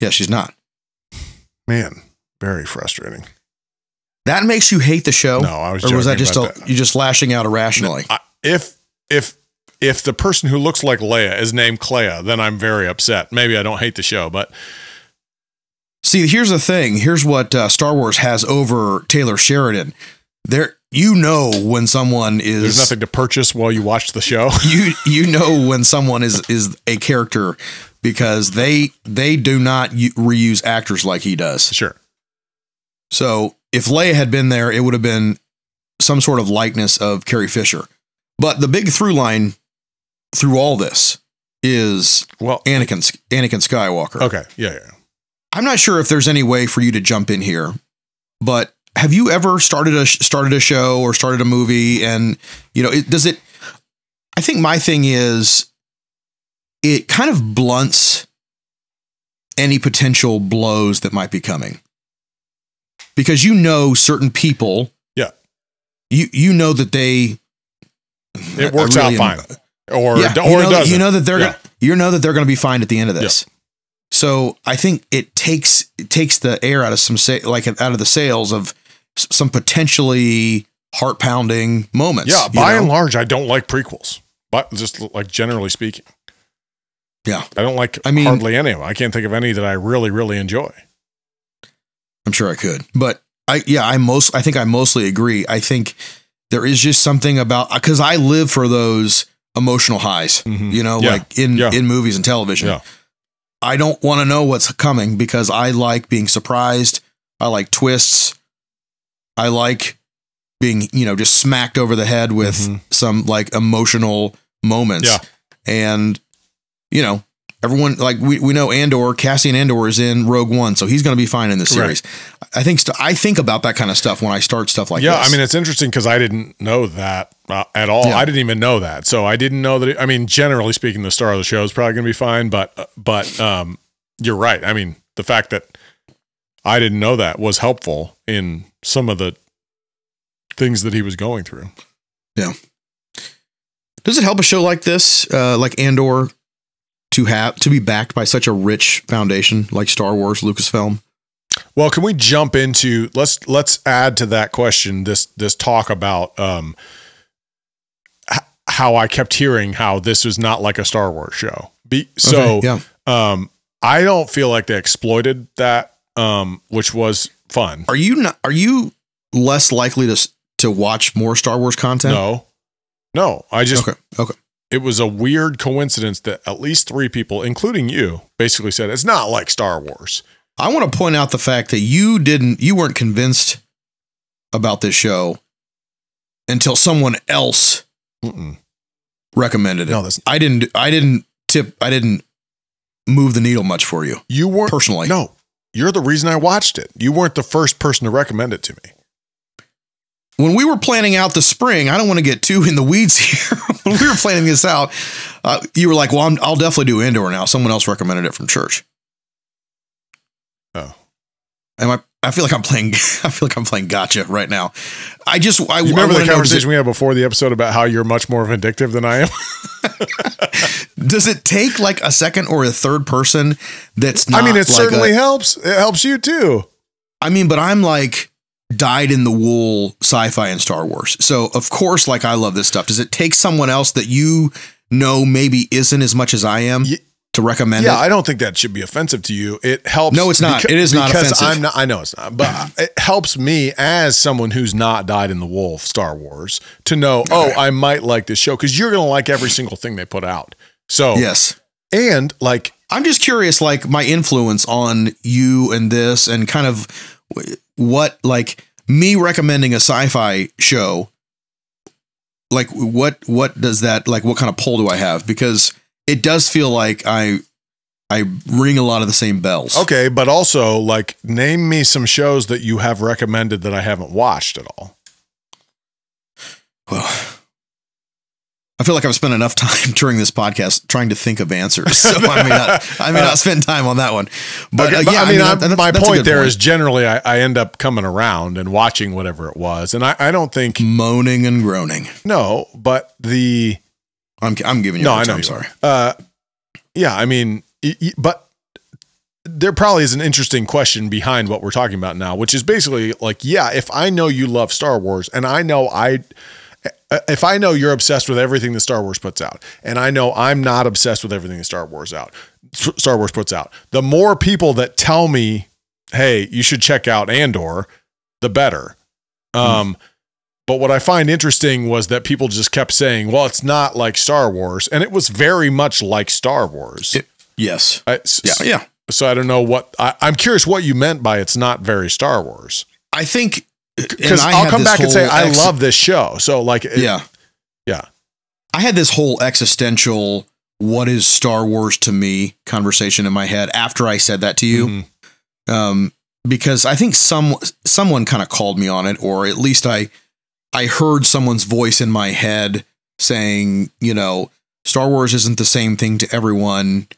Yeah, she's not. Man, very frustrating. That makes you hate the show? No, I was Or was that just a, that. you just lashing out irrationally? I, if if if the person who looks like Leia is named Clea, then I'm very upset. Maybe I don't hate the show, but See, here's the thing. Here's what uh, Star Wars has over Taylor Sheridan. There, you know when someone is there's nothing to purchase while you watch the show. you you know when someone is is a character because they they do not reuse actors like he does. sure. So if Leia had been there, it would have been some sort of likeness of Carrie Fisher. But the big through line through all this is Well, Anakin Anakin Skywalker. okay. Yeah, yeah. I'm not sure if there's any way for you to jump in here, but have you ever started a started a show or started a movie and you know, it does it I think my thing is it kind of blunts any potential blows that might be coming. Because you know certain people Yeah. You you know that they It works really out am- fine. Or, yeah, or you it know, doesn't. You know that they're Yeah. gonna, you know that they're going to be fine at the end of this. So I think it takes it takes the air out of some sa- like out of the sails of some potentially heart pounding moments. Yeah, by know? and large, I don't like prequels. But just like generally speaking, yeah, I don't like I mean- hardly any of them. I can't think of any that I really, really enjoy. I'm sure I could, but I yeah I most I think I mostly agree. I think there is just something about because I live for those emotional highs. Mhm. You know, Yeah. like in Yeah. in movies and television. Yeah. I don't want to know what's coming because I like being surprised. I like twists. I like being, you know, just smacked over the head with Mhm. some like emotional moments. Yeah. And, you know, everyone like we, we know Andor, Cassian Andor is in Rogue One, so he's going to be fine in this Right. series. I think st- I think about that kind of stuff when I start stuff like yeah, this. I mean, it's interesting because I didn't know that uh, at all. Yeah. I didn't even know that. So I didn't know that. It, I mean, generally speaking, the star of the show is probably going to be fine. But uh, but um, you're right. I mean, the fact that I didn't know that was helpful in some of the things that he was going through. Yeah. Does it help a show like this, uh, like Andor, to have to be backed by such a rich foundation like Star Wars, Lucasfilm? Well, can we jump into let's let's add to that question this this talk about um h- how I kept hearing how this was not like a Star Wars show. Be, so Okay, yeah, um I don't feel like they exploited that um which was fun. are you not? Are you less likely to to watch more Star Wars content? No. No, I just Okay. Okay. it was a weird coincidence that at least 3 people including you basically said it's not like Star Wars. I want to point out the fact that you didn't, you weren't convinced about this show until someone else Mm-mm. recommended it. No, that's I didn't. I didn't tip. I didn't move the needle much for you you weren't personally. No, you're the reason I watched it. You weren't the first person to recommend it to me. when we were planning out the spring, I don't want to get too in the weeds here. when we were planning this out, uh, you were like, "Well, I'm, I'll definitely do Andor now." Someone else recommended it from church. Oh. Am I? I feel like I'm playing. I feel like I'm playing gotcha right now. I just. I, You remember wanna the conversation we had before the episode about how you're much more vindictive than I am? Does it take like a second or a third person? That's. Not I mean, it like certainly a- helps. It helps you too. I mean, but I'm like dyed in the wool sci-fi and Star Wars. So of course, like I love this stuff. Does it take someone else that you know maybe isn't as much as I am to recommend Yeah, it? I don't think that should be offensive to you. It helps. No, it's not. beca- It is not because offensive. I'm not. I know it's not, but it helps me as someone who's not died in the wool of Star Wars to know. Oh, I might like this show because you're going to like every single thing they put out. So Yes. and like I'm just curious, like my influence on you and this, and kind of what, like me recommending a sci-fi show. Like what? What does that like? What kind of pull do I have? Because it does feel like I, I ring a lot of the same bells. okay, but also like name me some shows that you have recommended that I haven't watched at all. Well, I feel like I've spent enough time during this podcast trying to think of answers. So I may not, I may not spend time on that one. But, Okay, uh, yeah, I mean, I'm- that- that's- my point there is generally I, I end up coming around and watching whatever it was, and I, I don't think moaning and groaning. no, but the I'm, I'm giving you. no, I know. time, you sorry. Uh, yeah, I mean, but there probably is an interesting question behind what we're talking about now, which is basically like, yeah, if I know you love Star Wars, and I know I. If I know you're obsessed with everything that Star Wars puts out, and I know I'm not obsessed with everything that Star Wars out, Star Wars puts out, the more people that tell me, "Hey, you should check out Andor," the better. Um, but what I find interesting was that people just kept saying, "Well, it's not like Star Wars," and it was very much like Star Wars. It- Yes. I- Yeah. Yeah. So I don't know what I, I'm curious what you meant by it's not very Star Wars. I think Because I'll come back and say I ex- love this show. So like, it- Yeah. yeah, I had this whole existential what is Star Wars to me conversation in my head after I said that to you. Mhm. Um, because I think some someone kind of called me on it, or at least I I heard someone's voice in my head saying, you know, Star Wars isn't the same thing to everyone.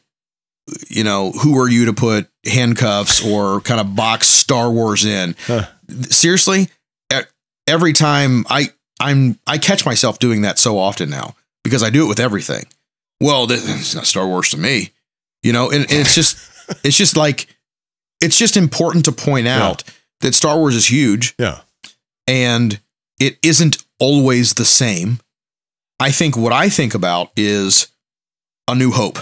You know, who are you to put handcuffs or kind of box Star Wars in? Huh. Seriously, every time I I'm I catch myself doing that so often now because I do it with everything. Well, this it's not Star Wars to me, you know, and, and it's just it's just like it's just important to point out that Star Wars is huge yeah, and it isn't always the same. I think what I think about is A New Hope.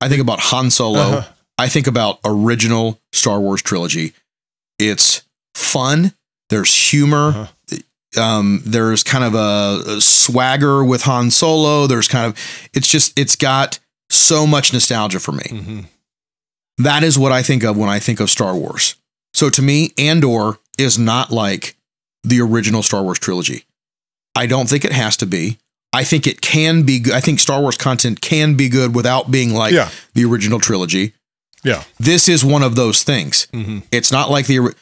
I think about Han Solo. Uh-huh. I think about original Star Wars trilogy. It's fun. There's humor. Um, there's kind of a, a swagger with Han Solo. There's kind of it's just it's got so much nostalgia for me. Mhm. That is what I think of when I think of Star Wars. So to me, Andor is not like the original Star Wars trilogy. I don't think it has to be. I think it can be good. I think Star Wars content can be good without being like Yeah. the original trilogy. yeah, This is one of those things. Mhm. It's not like the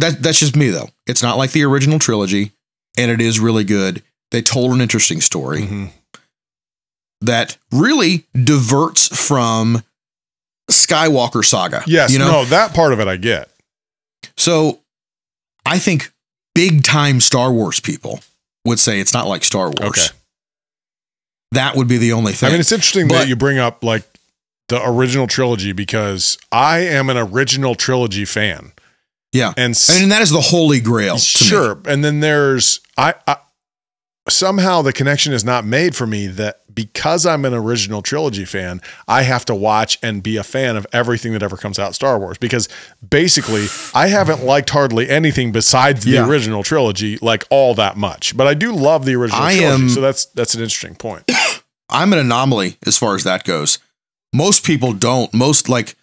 that that's just me though. It's not like the original trilogy and it is really good. They told an interesting story Mhm. that really diverts from Skywalker saga. yes, you know. no, that part of it I get. So I think big time Star Wars people would say it's not like Star Wars. Okay. That would be the only thing. I mean, it's interesting But- that you bring up like the original trilogy because I am an original trilogy fan, yeah. and s- mean, that is the holy grail. To Me. sure. And then there's I, I somehow the connection is not made for me that because I'm an original trilogy fan, I have to watch and be a fan of everything that ever comes out Star Wars because basically I haven't liked hardly anything besides the Yeah. original trilogy like all that much. But I do love the original I trilogy, am- so that's that's an interesting point. I'm an anomaly as far as that goes. Most people don't. Most like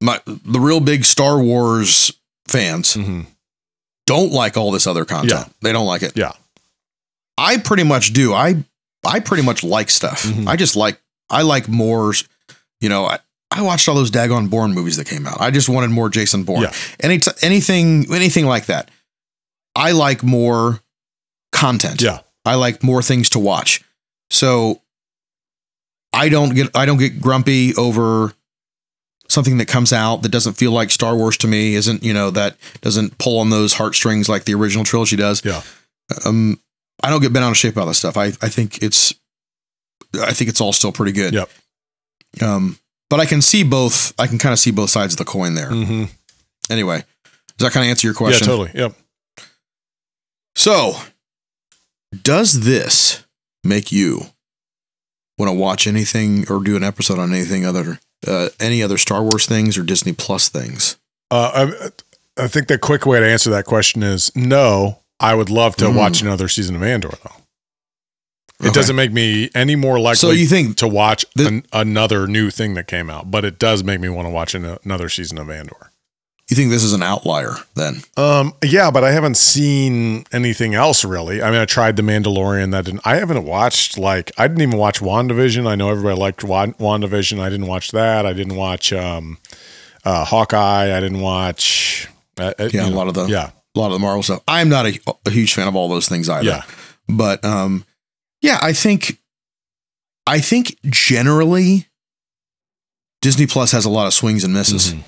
my the real big Star Wars fans Mhm. don't like all this other content. They don't like it. Yeah. I pretty much do. I I pretty much like stuff. Mhm. I just like I like more. You know, I, I watched all those Dagon Bourne movies that came out. I just wanted more Jason Bourne. Yeah. Any t- anything anything like that. I like more content. Yeah. I like more things to watch. So I don't get I don't get grumpy over something that comes out that doesn't feel like Star Wars to me, isn't, you know, that doesn't pull on those heartstrings like the original trilogy does. Yeah. Um I don't get bent out of shape by this stuff. I I think it's I think it's all still pretty good. Yep. Um but I can see both I can kind of see both sides of the coin there. hmm Anyway, does that kind of answer your question? Yeah, totally. Yep. So, does this make you want to watch anything or do an episode on anything other, uh, any other Star Wars things or Disney Plus things? Uh, I, I think the quick way to answer that question is no. I would love to Mm. watch another season of Andor, though. It Okay. doesn't make me any more likely So you think to watch an, another new thing that came out, but it does make me want to watch an, another season of Andor. You think this is an outlier then? Um, yeah, but I haven't seen anything else really. I mean, I tried The Mandalorian. That didn't. I haven't watched like I didn't even watch WandaVision. I know everybody liked Wan- WandaVision. I didn't watch that. I didn't watch um, uh, Hawkeye. I didn't watch. Uh, uh, Yeah, a know, lot of the yeah, a lot of the Marvel stuff. I'm not a, a huge fan of all those things either. yeah. But um, Yeah, I think I think generally Disney Plus has a lot of swings and misses. Mhm.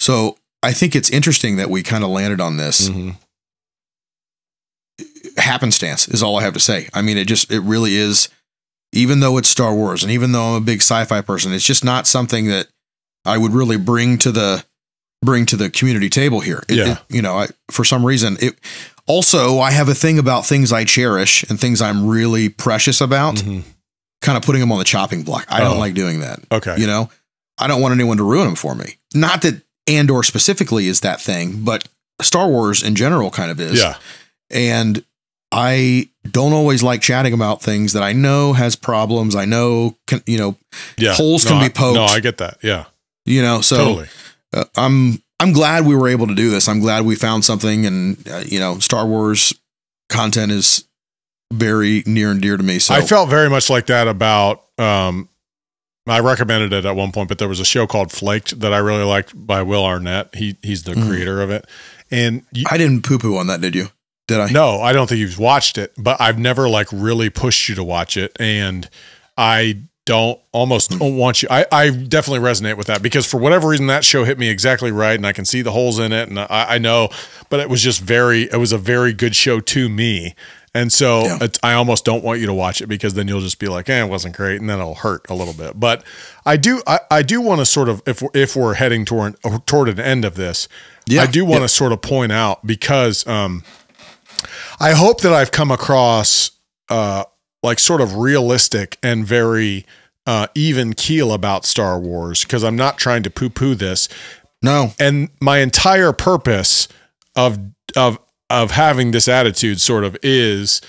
So I think it's interesting that we kind of landed on this. Mhm. Happenstance is all I have to say. I mean, it just it really is. Even though it's Star Wars, and even though I'm a big sci-fi person, it's just not something that I would really bring to the bring to the community table here. It- Yeah. it- you know, I, for some reason, it. Also, I have a thing about things I cherish and things I'm really precious about. Mhm. Kind of putting them on the chopping block. I don't Oh. like doing that. Okay. You know, I don't want anyone to ruin them for me. Not that Andor specifically is that thing, but Star Wars in general kind of is. Yeah. And I don't always like chatting about things that I know has problems. I know, can, you know, Yeah. Holes No, can be I- poked. No, I get that. Yeah. you know. So totally. uh, I'm I'm glad we were able to do this. I'm glad we found something, and uh, you know, Star Wars content is very near and dear to me. So I felt very much like that about um I recommended it at one point, but there was a show called Flaked that I really liked by Will Arnett. He he's the Mm. creator of it. And you, I didn't poo poo on that, did you? Did I? no, I don't think you've watched it, but I've never like really pushed you to watch it. And I don't almost don't want you. I, I definitely resonate with that because for whatever reason that show hit me exactly right, and I can see the holes in it, and I, I know, but it was just very. It was a very good show to me, and so Yeah. I almost don't want you to watch it because then you'll just be like, "Eh, it wasn't great," and then it'll hurt a little bit. But I do, I, I do want to sort of if we're, if we're heading toward toward an end of this, Yeah. I do want Yeah. to sort of point out because um, I hope that I've come across uh, like sort of realistic and very uh, even keel about Star Wars because I'm not trying to poo poo this. No. And my entire purpose of of of having this attitude sort of is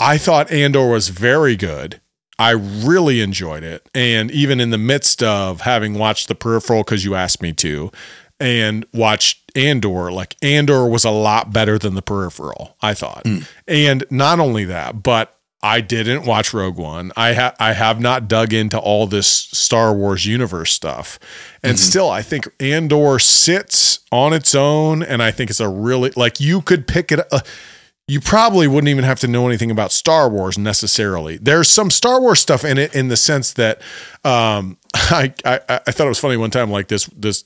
I thought Andor was very good. I really enjoyed it. And even in the midst of having watched the peripheral because you asked me to and watched Andor, like Andor was a lot better than the peripheral, I thought. Hmm. And not only that, but I didn't watch Rogue One. I ha- I have not dug into all this Star Wars universe stuff. And still I think Andor sits on its own and I think it's a really like you could pick it up you probably wouldn't even have to know anything about Star Wars necessarily. There's some Star Wars stuff in it in the sense that um, I, I I thought it was funny one time like this this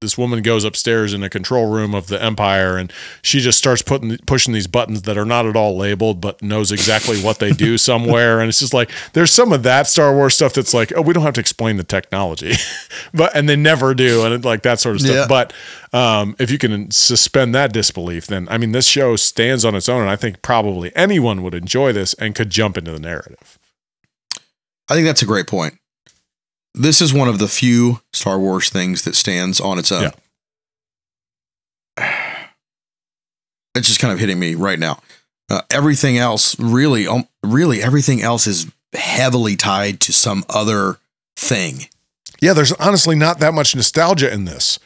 this woman goes upstairs in a control room of the Empire and she just starts putting pushing these buttons that are not at all labeled but knows exactly what they do somewhere and it's just like there's some of that Star Wars stuff that's like oh we don't have to explain the technology but and they never do and it, like that sort of stuff Yeah. but um, if you can suspend that disbelief then I mean this show stands on its own and I think probably anyone would enjoy this and could jump into the narrative I think that's a great point. This is one of the few Star Wars things that stands on its own. Yeah. It's just kind of hitting me right now. Uh, everything else, really, um, really, everything else is heavily tied to some other thing. Yeah, there's honestly not that much nostalgia in this.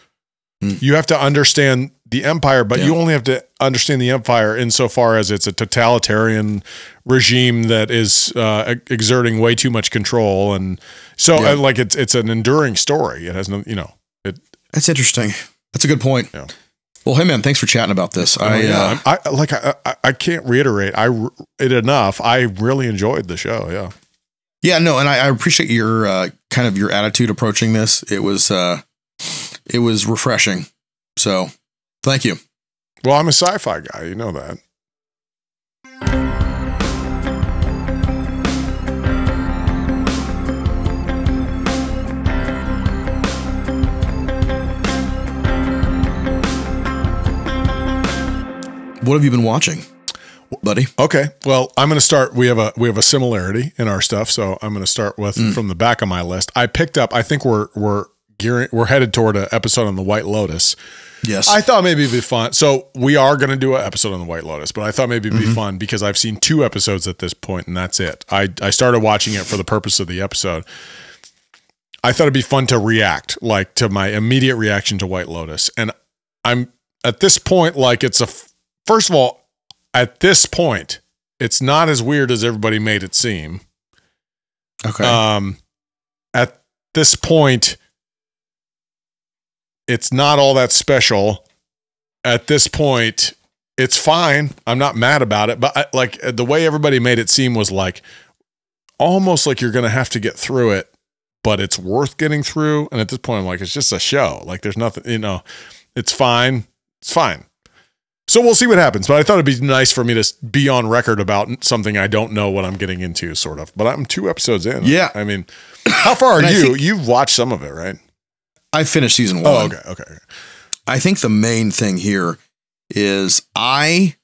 Hmm. You have to understand the empire, but Yeah. you only have to understand the empire insofar as it's a totalitarian regime that is uh, exerting way too much control, and so Yeah. uh, like it's it's an enduring story. It has no, you know, it. That's interesting. That's a good point. Yeah. Well, hey man, thanks for chatting about this. I, yeah, uh, I, like I, I can't reiterate I it enough. I really enjoyed the show. Yeah. yeah, no, and I, I appreciate your uh, kind of your attitude approaching this. It was, uh, it was refreshing. So, thank you. Well, I'm a sci-fi guy. You know that. What have you been watching, buddy? Okay. Well, I'm going to start. We have a we have a similarity in our stuff, so I'm going to start with Mm. from the back of my list. I picked up. I think we're we're gearing. We're headed toward an episode on the White Lotus. Yes. I thought maybe it'd be fun. So we are going to do an episode on the White Lotus, but I thought maybe it'd be fun because I've seen two episodes at this point, and that's it. I I started watching it for the purpose of the episode. I thought it'd be fun to react, like to my immediate reaction to White Lotus, and I'm at this point like it's a First of all, at this point, it's not as weird as everybody made it seem. okay. Um, at this point, it's not all that special. At this point, it's fine. I'm not mad about it, but I, like the way everybody made it seem was like almost like you're going to have to get through it, but it's worth getting through. And at this point, I'm like, it's just a show. Like there's nothing, you know, it's fine. It's fine. So we'll see what happens. But I thought it'd be nice for me to be on record about something I don't know what I'm getting into, sort of. But I'm two episodes in. Yeah. I mean, how far are And you? think- You've watched some of it, right? I finished season one. Oh, okay. Okay. I think the main thing here is I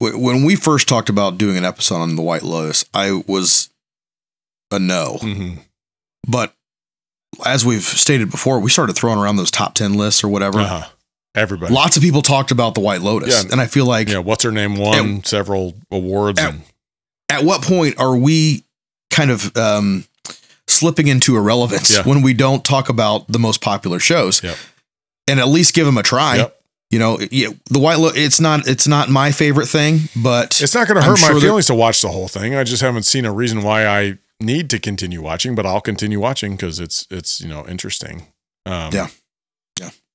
when we first talked about doing an episode on the White Lotus, I was a no. hmm But as we've stated before, we started throwing around those top 10 lists or whatever. Uh-huh. Everybody. Lots of people talked about the White Lotus. Yeah. And I feel like yeah. What's her name won several awards. At- and at what point are we kind of um, slipping into irrelevance Yeah. when we don't talk about the most popular shows Yep. and at least give them a try? Yep. You know, yeah, the White look, It's not. It's not my favorite thing, but It's not going to hurt my sure there- feelings to watch the whole thing. I just haven't seen a reason why I need to continue watching, but I'll continue watching because it's it's you know interesting. Um, Yeah.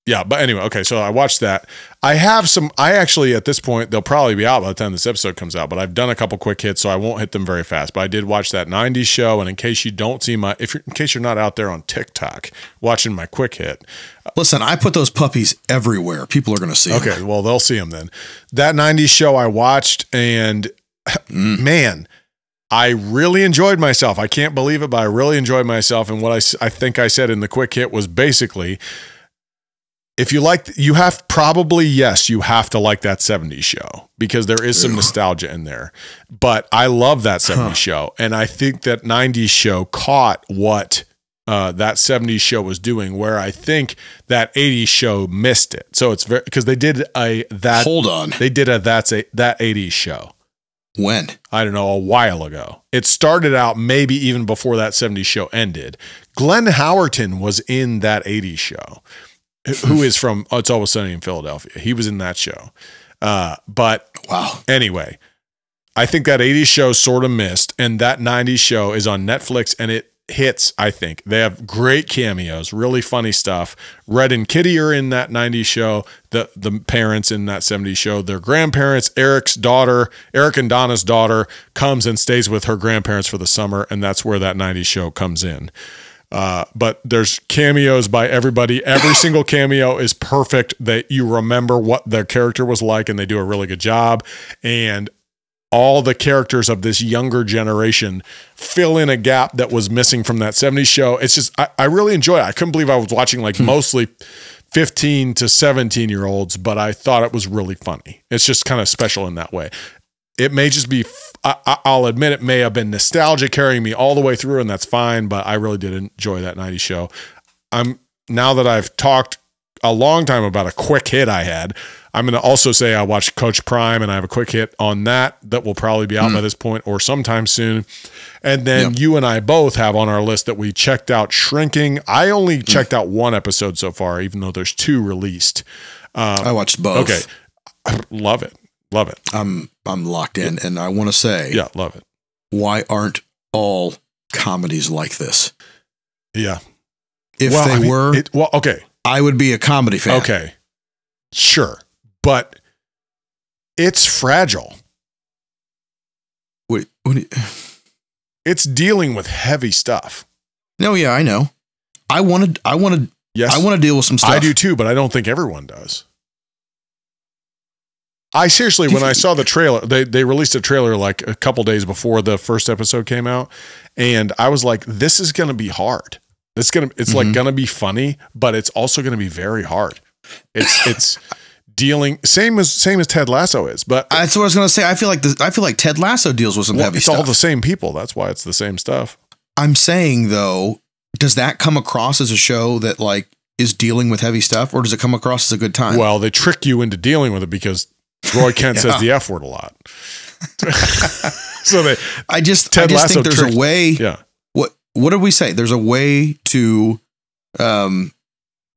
Yeah. But anyway, okay. So I watched that. I have some. I actually at this point they'll probably be out by the time this episode comes out. But I've done a couple quick hits, so I won't hit them very fast. But I did watch that '90s show, and in case you don't see my, if you're, in case you're not out there on TikTok watching my quick hit, listen, I put those puppies everywhere. People are going to see. Okay, well they'll see them then. That '90s show I watched, and Mm. man, I really enjoyed myself. I can't believe it, but I really enjoyed myself. And what I I think I said in the quick hit was basically, if you like, you have probably yes, you have to like that '70s show because there is some nostalgia in there. But I love that '70s show, and I think that '90s show caught what. Uh, that 70s show was doing where I think that 80s show missed it. So it's very because they did a that Hold on. they did a that's a that 80s show. When? I don't know, a while ago. It started out maybe even before that 70s show ended. Glenn Howerton was in that 80s show, who is from oh, It's Always Sunny in Philadelphia. He was in that show. Uh, but Wow. anyway, I think that 80s show sort of missed, and that 90s show is on Netflix and it hits, I think. They have great cameos, really funny stuff. Red and Kitty are in that 90s show, the the parents in that 70s show, their grandparents, Eric's daughter, Eric and Donna's daughter, comes and stays with her grandparents for the summer, and that's where that 90s show comes in. Uh, but there's cameos by everybody. Every single cameo is perfect that you remember what their character was like, and they do a really good job. And all the characters of this younger generation fill in a gap that was missing from that 70s show. It's just, I, I really enjoy it. I couldn't believe I was watching like mostly 15 to 17 year olds, but I thought it was really funny. It's just kind of special in that way. It may just be, I, I- I'll admit it may have been nostalgia carrying me all the way through, and that's fine, but I really did enjoy that 90s show. I'm, now that I've talked a long time about a quick hit I had, I'm going to also say I watched Coach Prime and I have a quick hit on that that will probably be out by mm. this point or sometime soon. And then you and I both have on our list that we checked out Shrinking. I only mm. checked out one episode so far, even though there's two released. Uh, I watched both. Okay. Love it. Love it. I'm I'm locked in, and I want to say, Yeah, love it. why aren't all comedies like this? Yeah. If well, they I mean, were, it, well, okay. I would be a comedy fan. Okay. Sure. But it's fragile. Wait, what you- It's dealing with heavy stuff. no, yeah, I know. I wanted, I wanted, Yes. I want to deal with some stuff. I do too, but I don't think everyone does. I seriously, when I saw the trailer, they they released a trailer like a couple days before the first episode came out, and I was like, "This is going to be hard. It's gonna, it's like Mhm. going to be funny, but it's also going to be very hard. It's it's dealing same as same as Ted Lasso is, but That's what I was going to say. I feel like the, I feel like Ted Lasso deals with some well, heavy it's stuff. all the same people. That's why it's the same stuff. I'm saying though, does that come across as a show that like is dealing with heavy stuff, or does it come across as a good time? Well, they trick you into dealing with it because Roy Kent Yeah. says the F word a lot. so they, I just, Ted I just Lasso think there's tricked- a way. yeah. What What did we say? There's a way to, um,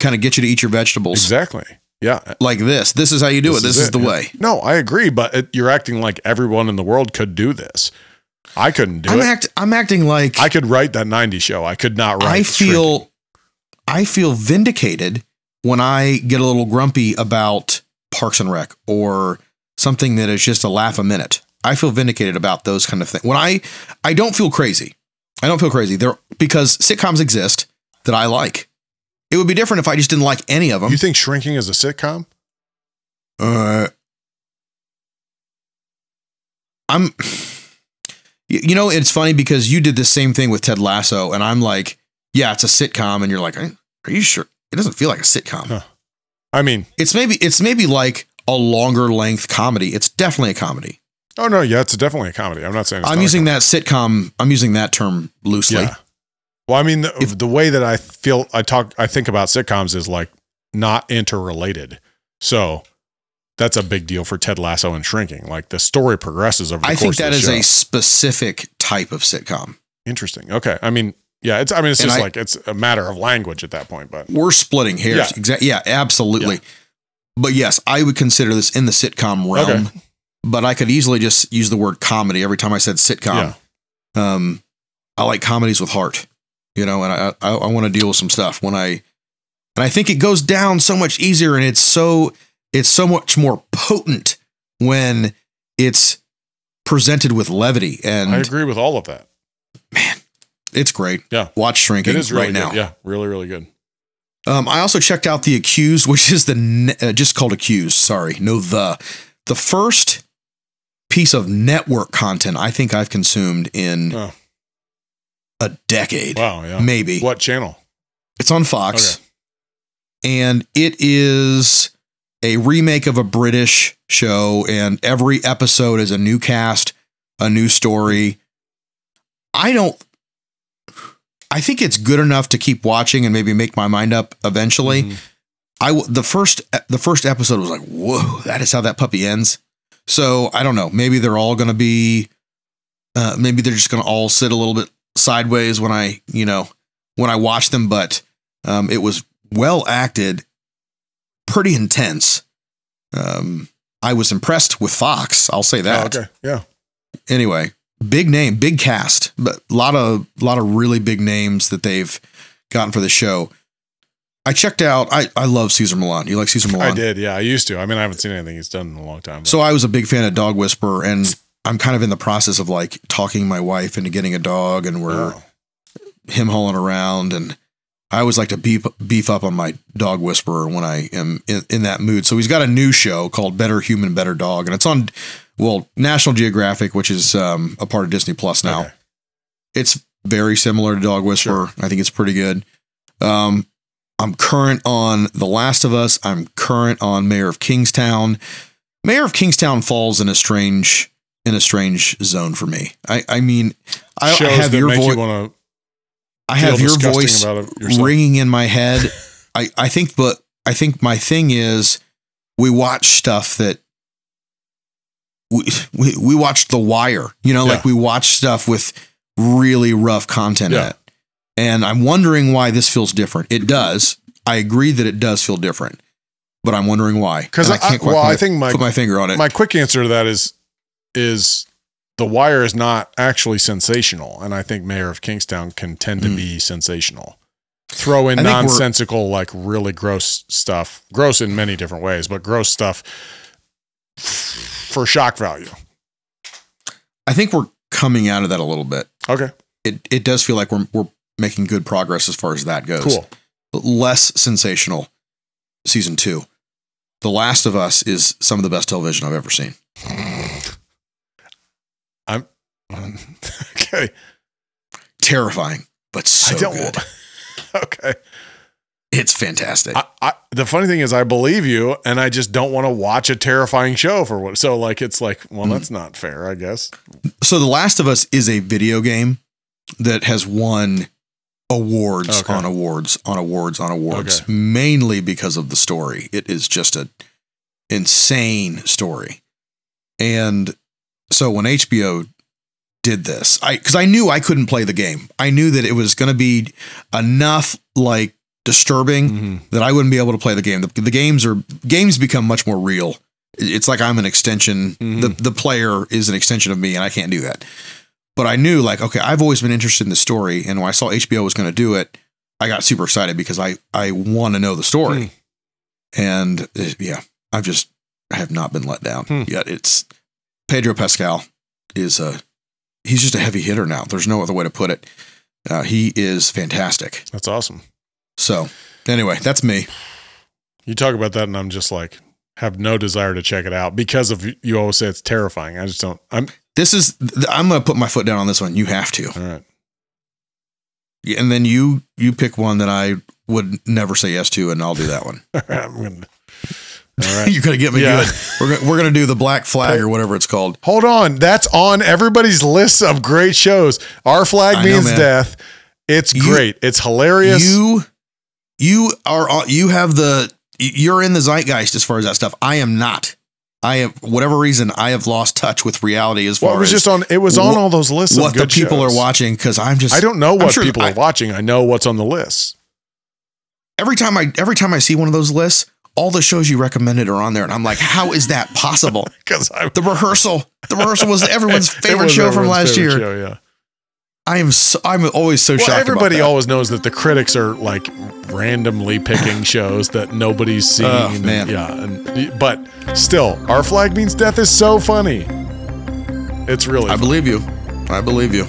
kind of get you to eat your vegetables Exactly. Yeah. like this. This is how you do it. This is, the yeah. way. No, I agree, but it, you're acting like everyone in the world could do this. I couldn't do I'm it. act. I'm acting like I could write that 90 show. I could not write. I Shrinking. feel I feel vindicated when I get a little grumpy about Parks and Rec or something that is just a laugh a minute. I feel vindicated about those kind of things. When I I don't feel crazy. I don't feel crazy. There because sitcoms exist that I like. It would be different if I just didn't like any of them. You think Shrinking is a sitcom? Uh, I'm. You know, it's funny because you did the same thing with Ted Lasso, and I'm like, yeah, it's a sitcom, and you're like, are you sure? It doesn't feel like a sitcom. Huh. I mean, It's maybe it's maybe like a longer length comedy. It's definitely a comedy. oh no, yeah, it's definitely a comedy. I'm not saying it's I'm not using that sitcom. I'm using that term loosely. Yeah. Well, I mean, the, If- the way that I feel, I talk, I think about sitcoms is like not interrelated. So that's a big deal for Ted Lasso and Shrinking. Like the story progresses over the I think that is show. a specific type of sitcom. interesting. Okay, I mean, yeah, it's. I mean, it's And just I- like it's a matter of language at that point. But We're splitting hairs. Yeah. Exactly. Yeah, absolutely. But yes, I would consider this in the sitcom realm. Okay. But I could easily just use the word comedy every time I said sitcom. Um, I like comedies with heart, you know, and I I, I want to deal with some stuff when I, and I think it goes down so much easier, and it's so it's so much more potent when it's presented with levity, and I agree with all of that. It's great. Yeah. watch shrinking It is really right now. Yeah, really, really good. Um, I also checked out the accused, which is the ne- uh, just called accused. Sorry, no the the first piece of network content I think I've consumed in Oh. a decade, Wow. Yeah. maybe. What channel? It's on Fox, Okay. and it is a remake of a British show, and every episode is a new cast, a new story. I don't. I think it's good enough to keep watching and maybe make my mind up eventually. Mhm. I the first the first episode was like, whoa, that is how that puppy ends. So I don't know. Maybe they're all going to be, uh, maybe they're just going to all sit a little bit sideways when I, you know, when I watch them. But um, it was well acted, pretty intense. Um, I was impressed with Fox. I'll say Oh, that. okay. Yeah. Anyway, big name, big cast, but a lot of a lot of really big names that they've gotten for the show. I checked out. I, I love Cesar Millan. You like Cesar Millan? I did. Yeah, I used to. I mean, I haven't seen anything he's done in a long time. but- So I was a big fan of Dog Whisperer, and I'm kind of in the process of like talking my wife into getting a dog, and we're Oh. him hauling around, and I always like to beef beef up on my Dog Whisperer when I am in, in that mood. So he's got a new show called Better Human, Better Dog, and it's on well National Geographic, which is um, a part of Disney Plus now. Okay. It's very similar to Dog Whisperer. I think it's pretty good. Um, I'm current on The Last of Us. I'm current on Mayor of Kingstown. Mayor of Kingstown falls in a strange in a strange zone for me. I I mean, I, I have your make you voice. I have your voice about it yourself. ringing in my head. I I think, but I think my thing is we watch stuff that we we, we watched The Wire. You know, like we watch stuff with really rough content in it. And I'm wondering why this feels different. It does. I agree that it does feel different, but I'm wondering why. Because I- can't. well, put I think my- put my finger on it. My quick answer to that is is the wire is not actually sensational, and I think Mayor of Kingstown can tend to Mm. be sensational. Throw in I think we're- nonsensical, like really gross stuff, gross in many different ways, but gross stuff for shock value. I think we're coming out of that a little bit. Okay, It it does feel like we're we're making good progress as far as that goes. cool. less sensational season two. The Last of Us is some of the best television I've ever seen. I'm okay. Terrifying, but so good. Okay. It's fantastic. I, I, the funny thing is, I believe you, and I just don't want to watch a terrifying show for what. So, like, it's like, well, Hmm. that's not fair, I guess. so The Last of Us is a video game that has won awards Okay. on awards on awards on awards, Okay. mainly because of the story. It is just a insane story. And so when HBO did this, I because I knew I couldn't play the game. I knew that it was going to be enough like disturbing Mm-hmm. that I wouldn't be able to play the game. The, the games are games become much more real. It's like I'm an extension. Mhm. The the player is an extension of me, and I can't do that. But I knew like okay, I've always been interested in the story, and when I saw HBO was going to do it, I got super excited because I I want to know the story. And uh, yeah, I've just I have not been let down yet. It's Pedro Pascal is a he's just a heavy hitter now. There's no other way to put it. Uh, he is fantastic. That's awesome. So anyway, that's me. You talk about that, and I'm just like have no desire to check it out because of you always say it's terrifying. I just don't. I'm This is I'm gonna put my foot down on this one. You have to, all right. And then you you pick one that I would never say yes to, and I'll do that one. All right, I'm gonna. All right. You're gonna get me Yeah. good. We're gonna, we're gonna do the black flag or whatever it's called. Hold on, that's on everybody's list of great shows. Our flag I means man. death. It's You- great. It's hilarious. You you are you have the you're in the zeitgeist as far as that stuff. I am not. I have whatever reason I have lost touch with reality as far well, it was as just on. It was on wh- all those lists. of what the people shows. are watching because I'm just I don't know what sure people I- are watching. I know what's on the list. every time I every time I see one of those lists, all the shows you recommended are on there, and I'm like, how is that possible? Because the rehearsal, the rehearsal was everyone's favorite was show from last year. show, yeah. I am so I'm always so Well, shocked. everybody about that. always knows that the critics are like randomly picking shows that nobody's seen. Oh, and- yeah, and but still, our flag means death is so funny. It's really. I fun. believe you. I believe you.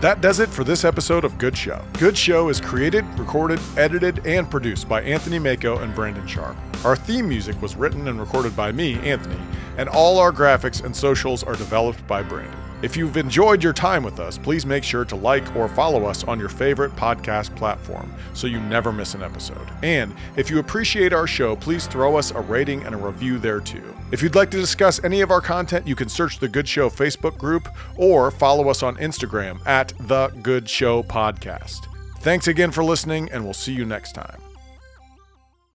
That does it for this episode of Good Show. Good Show is created, recorded, edited, and produced by Anthony Mako and Brandon Sharp. Our theme music was written and recorded by me, Anthony, and all our graphics and socials are developed by Brandon. If you've enjoyed your time with us, please make sure to like or follow us on your favorite podcast platform so you never miss an episode. And if you appreciate our show, please throw us a rating and a review there too. If you'd like to discuss any of our content, you can search the Good Show Facebook group or follow us on Instagram at The Good Show Podcast. Thanks again for listening, and we'll see you next time.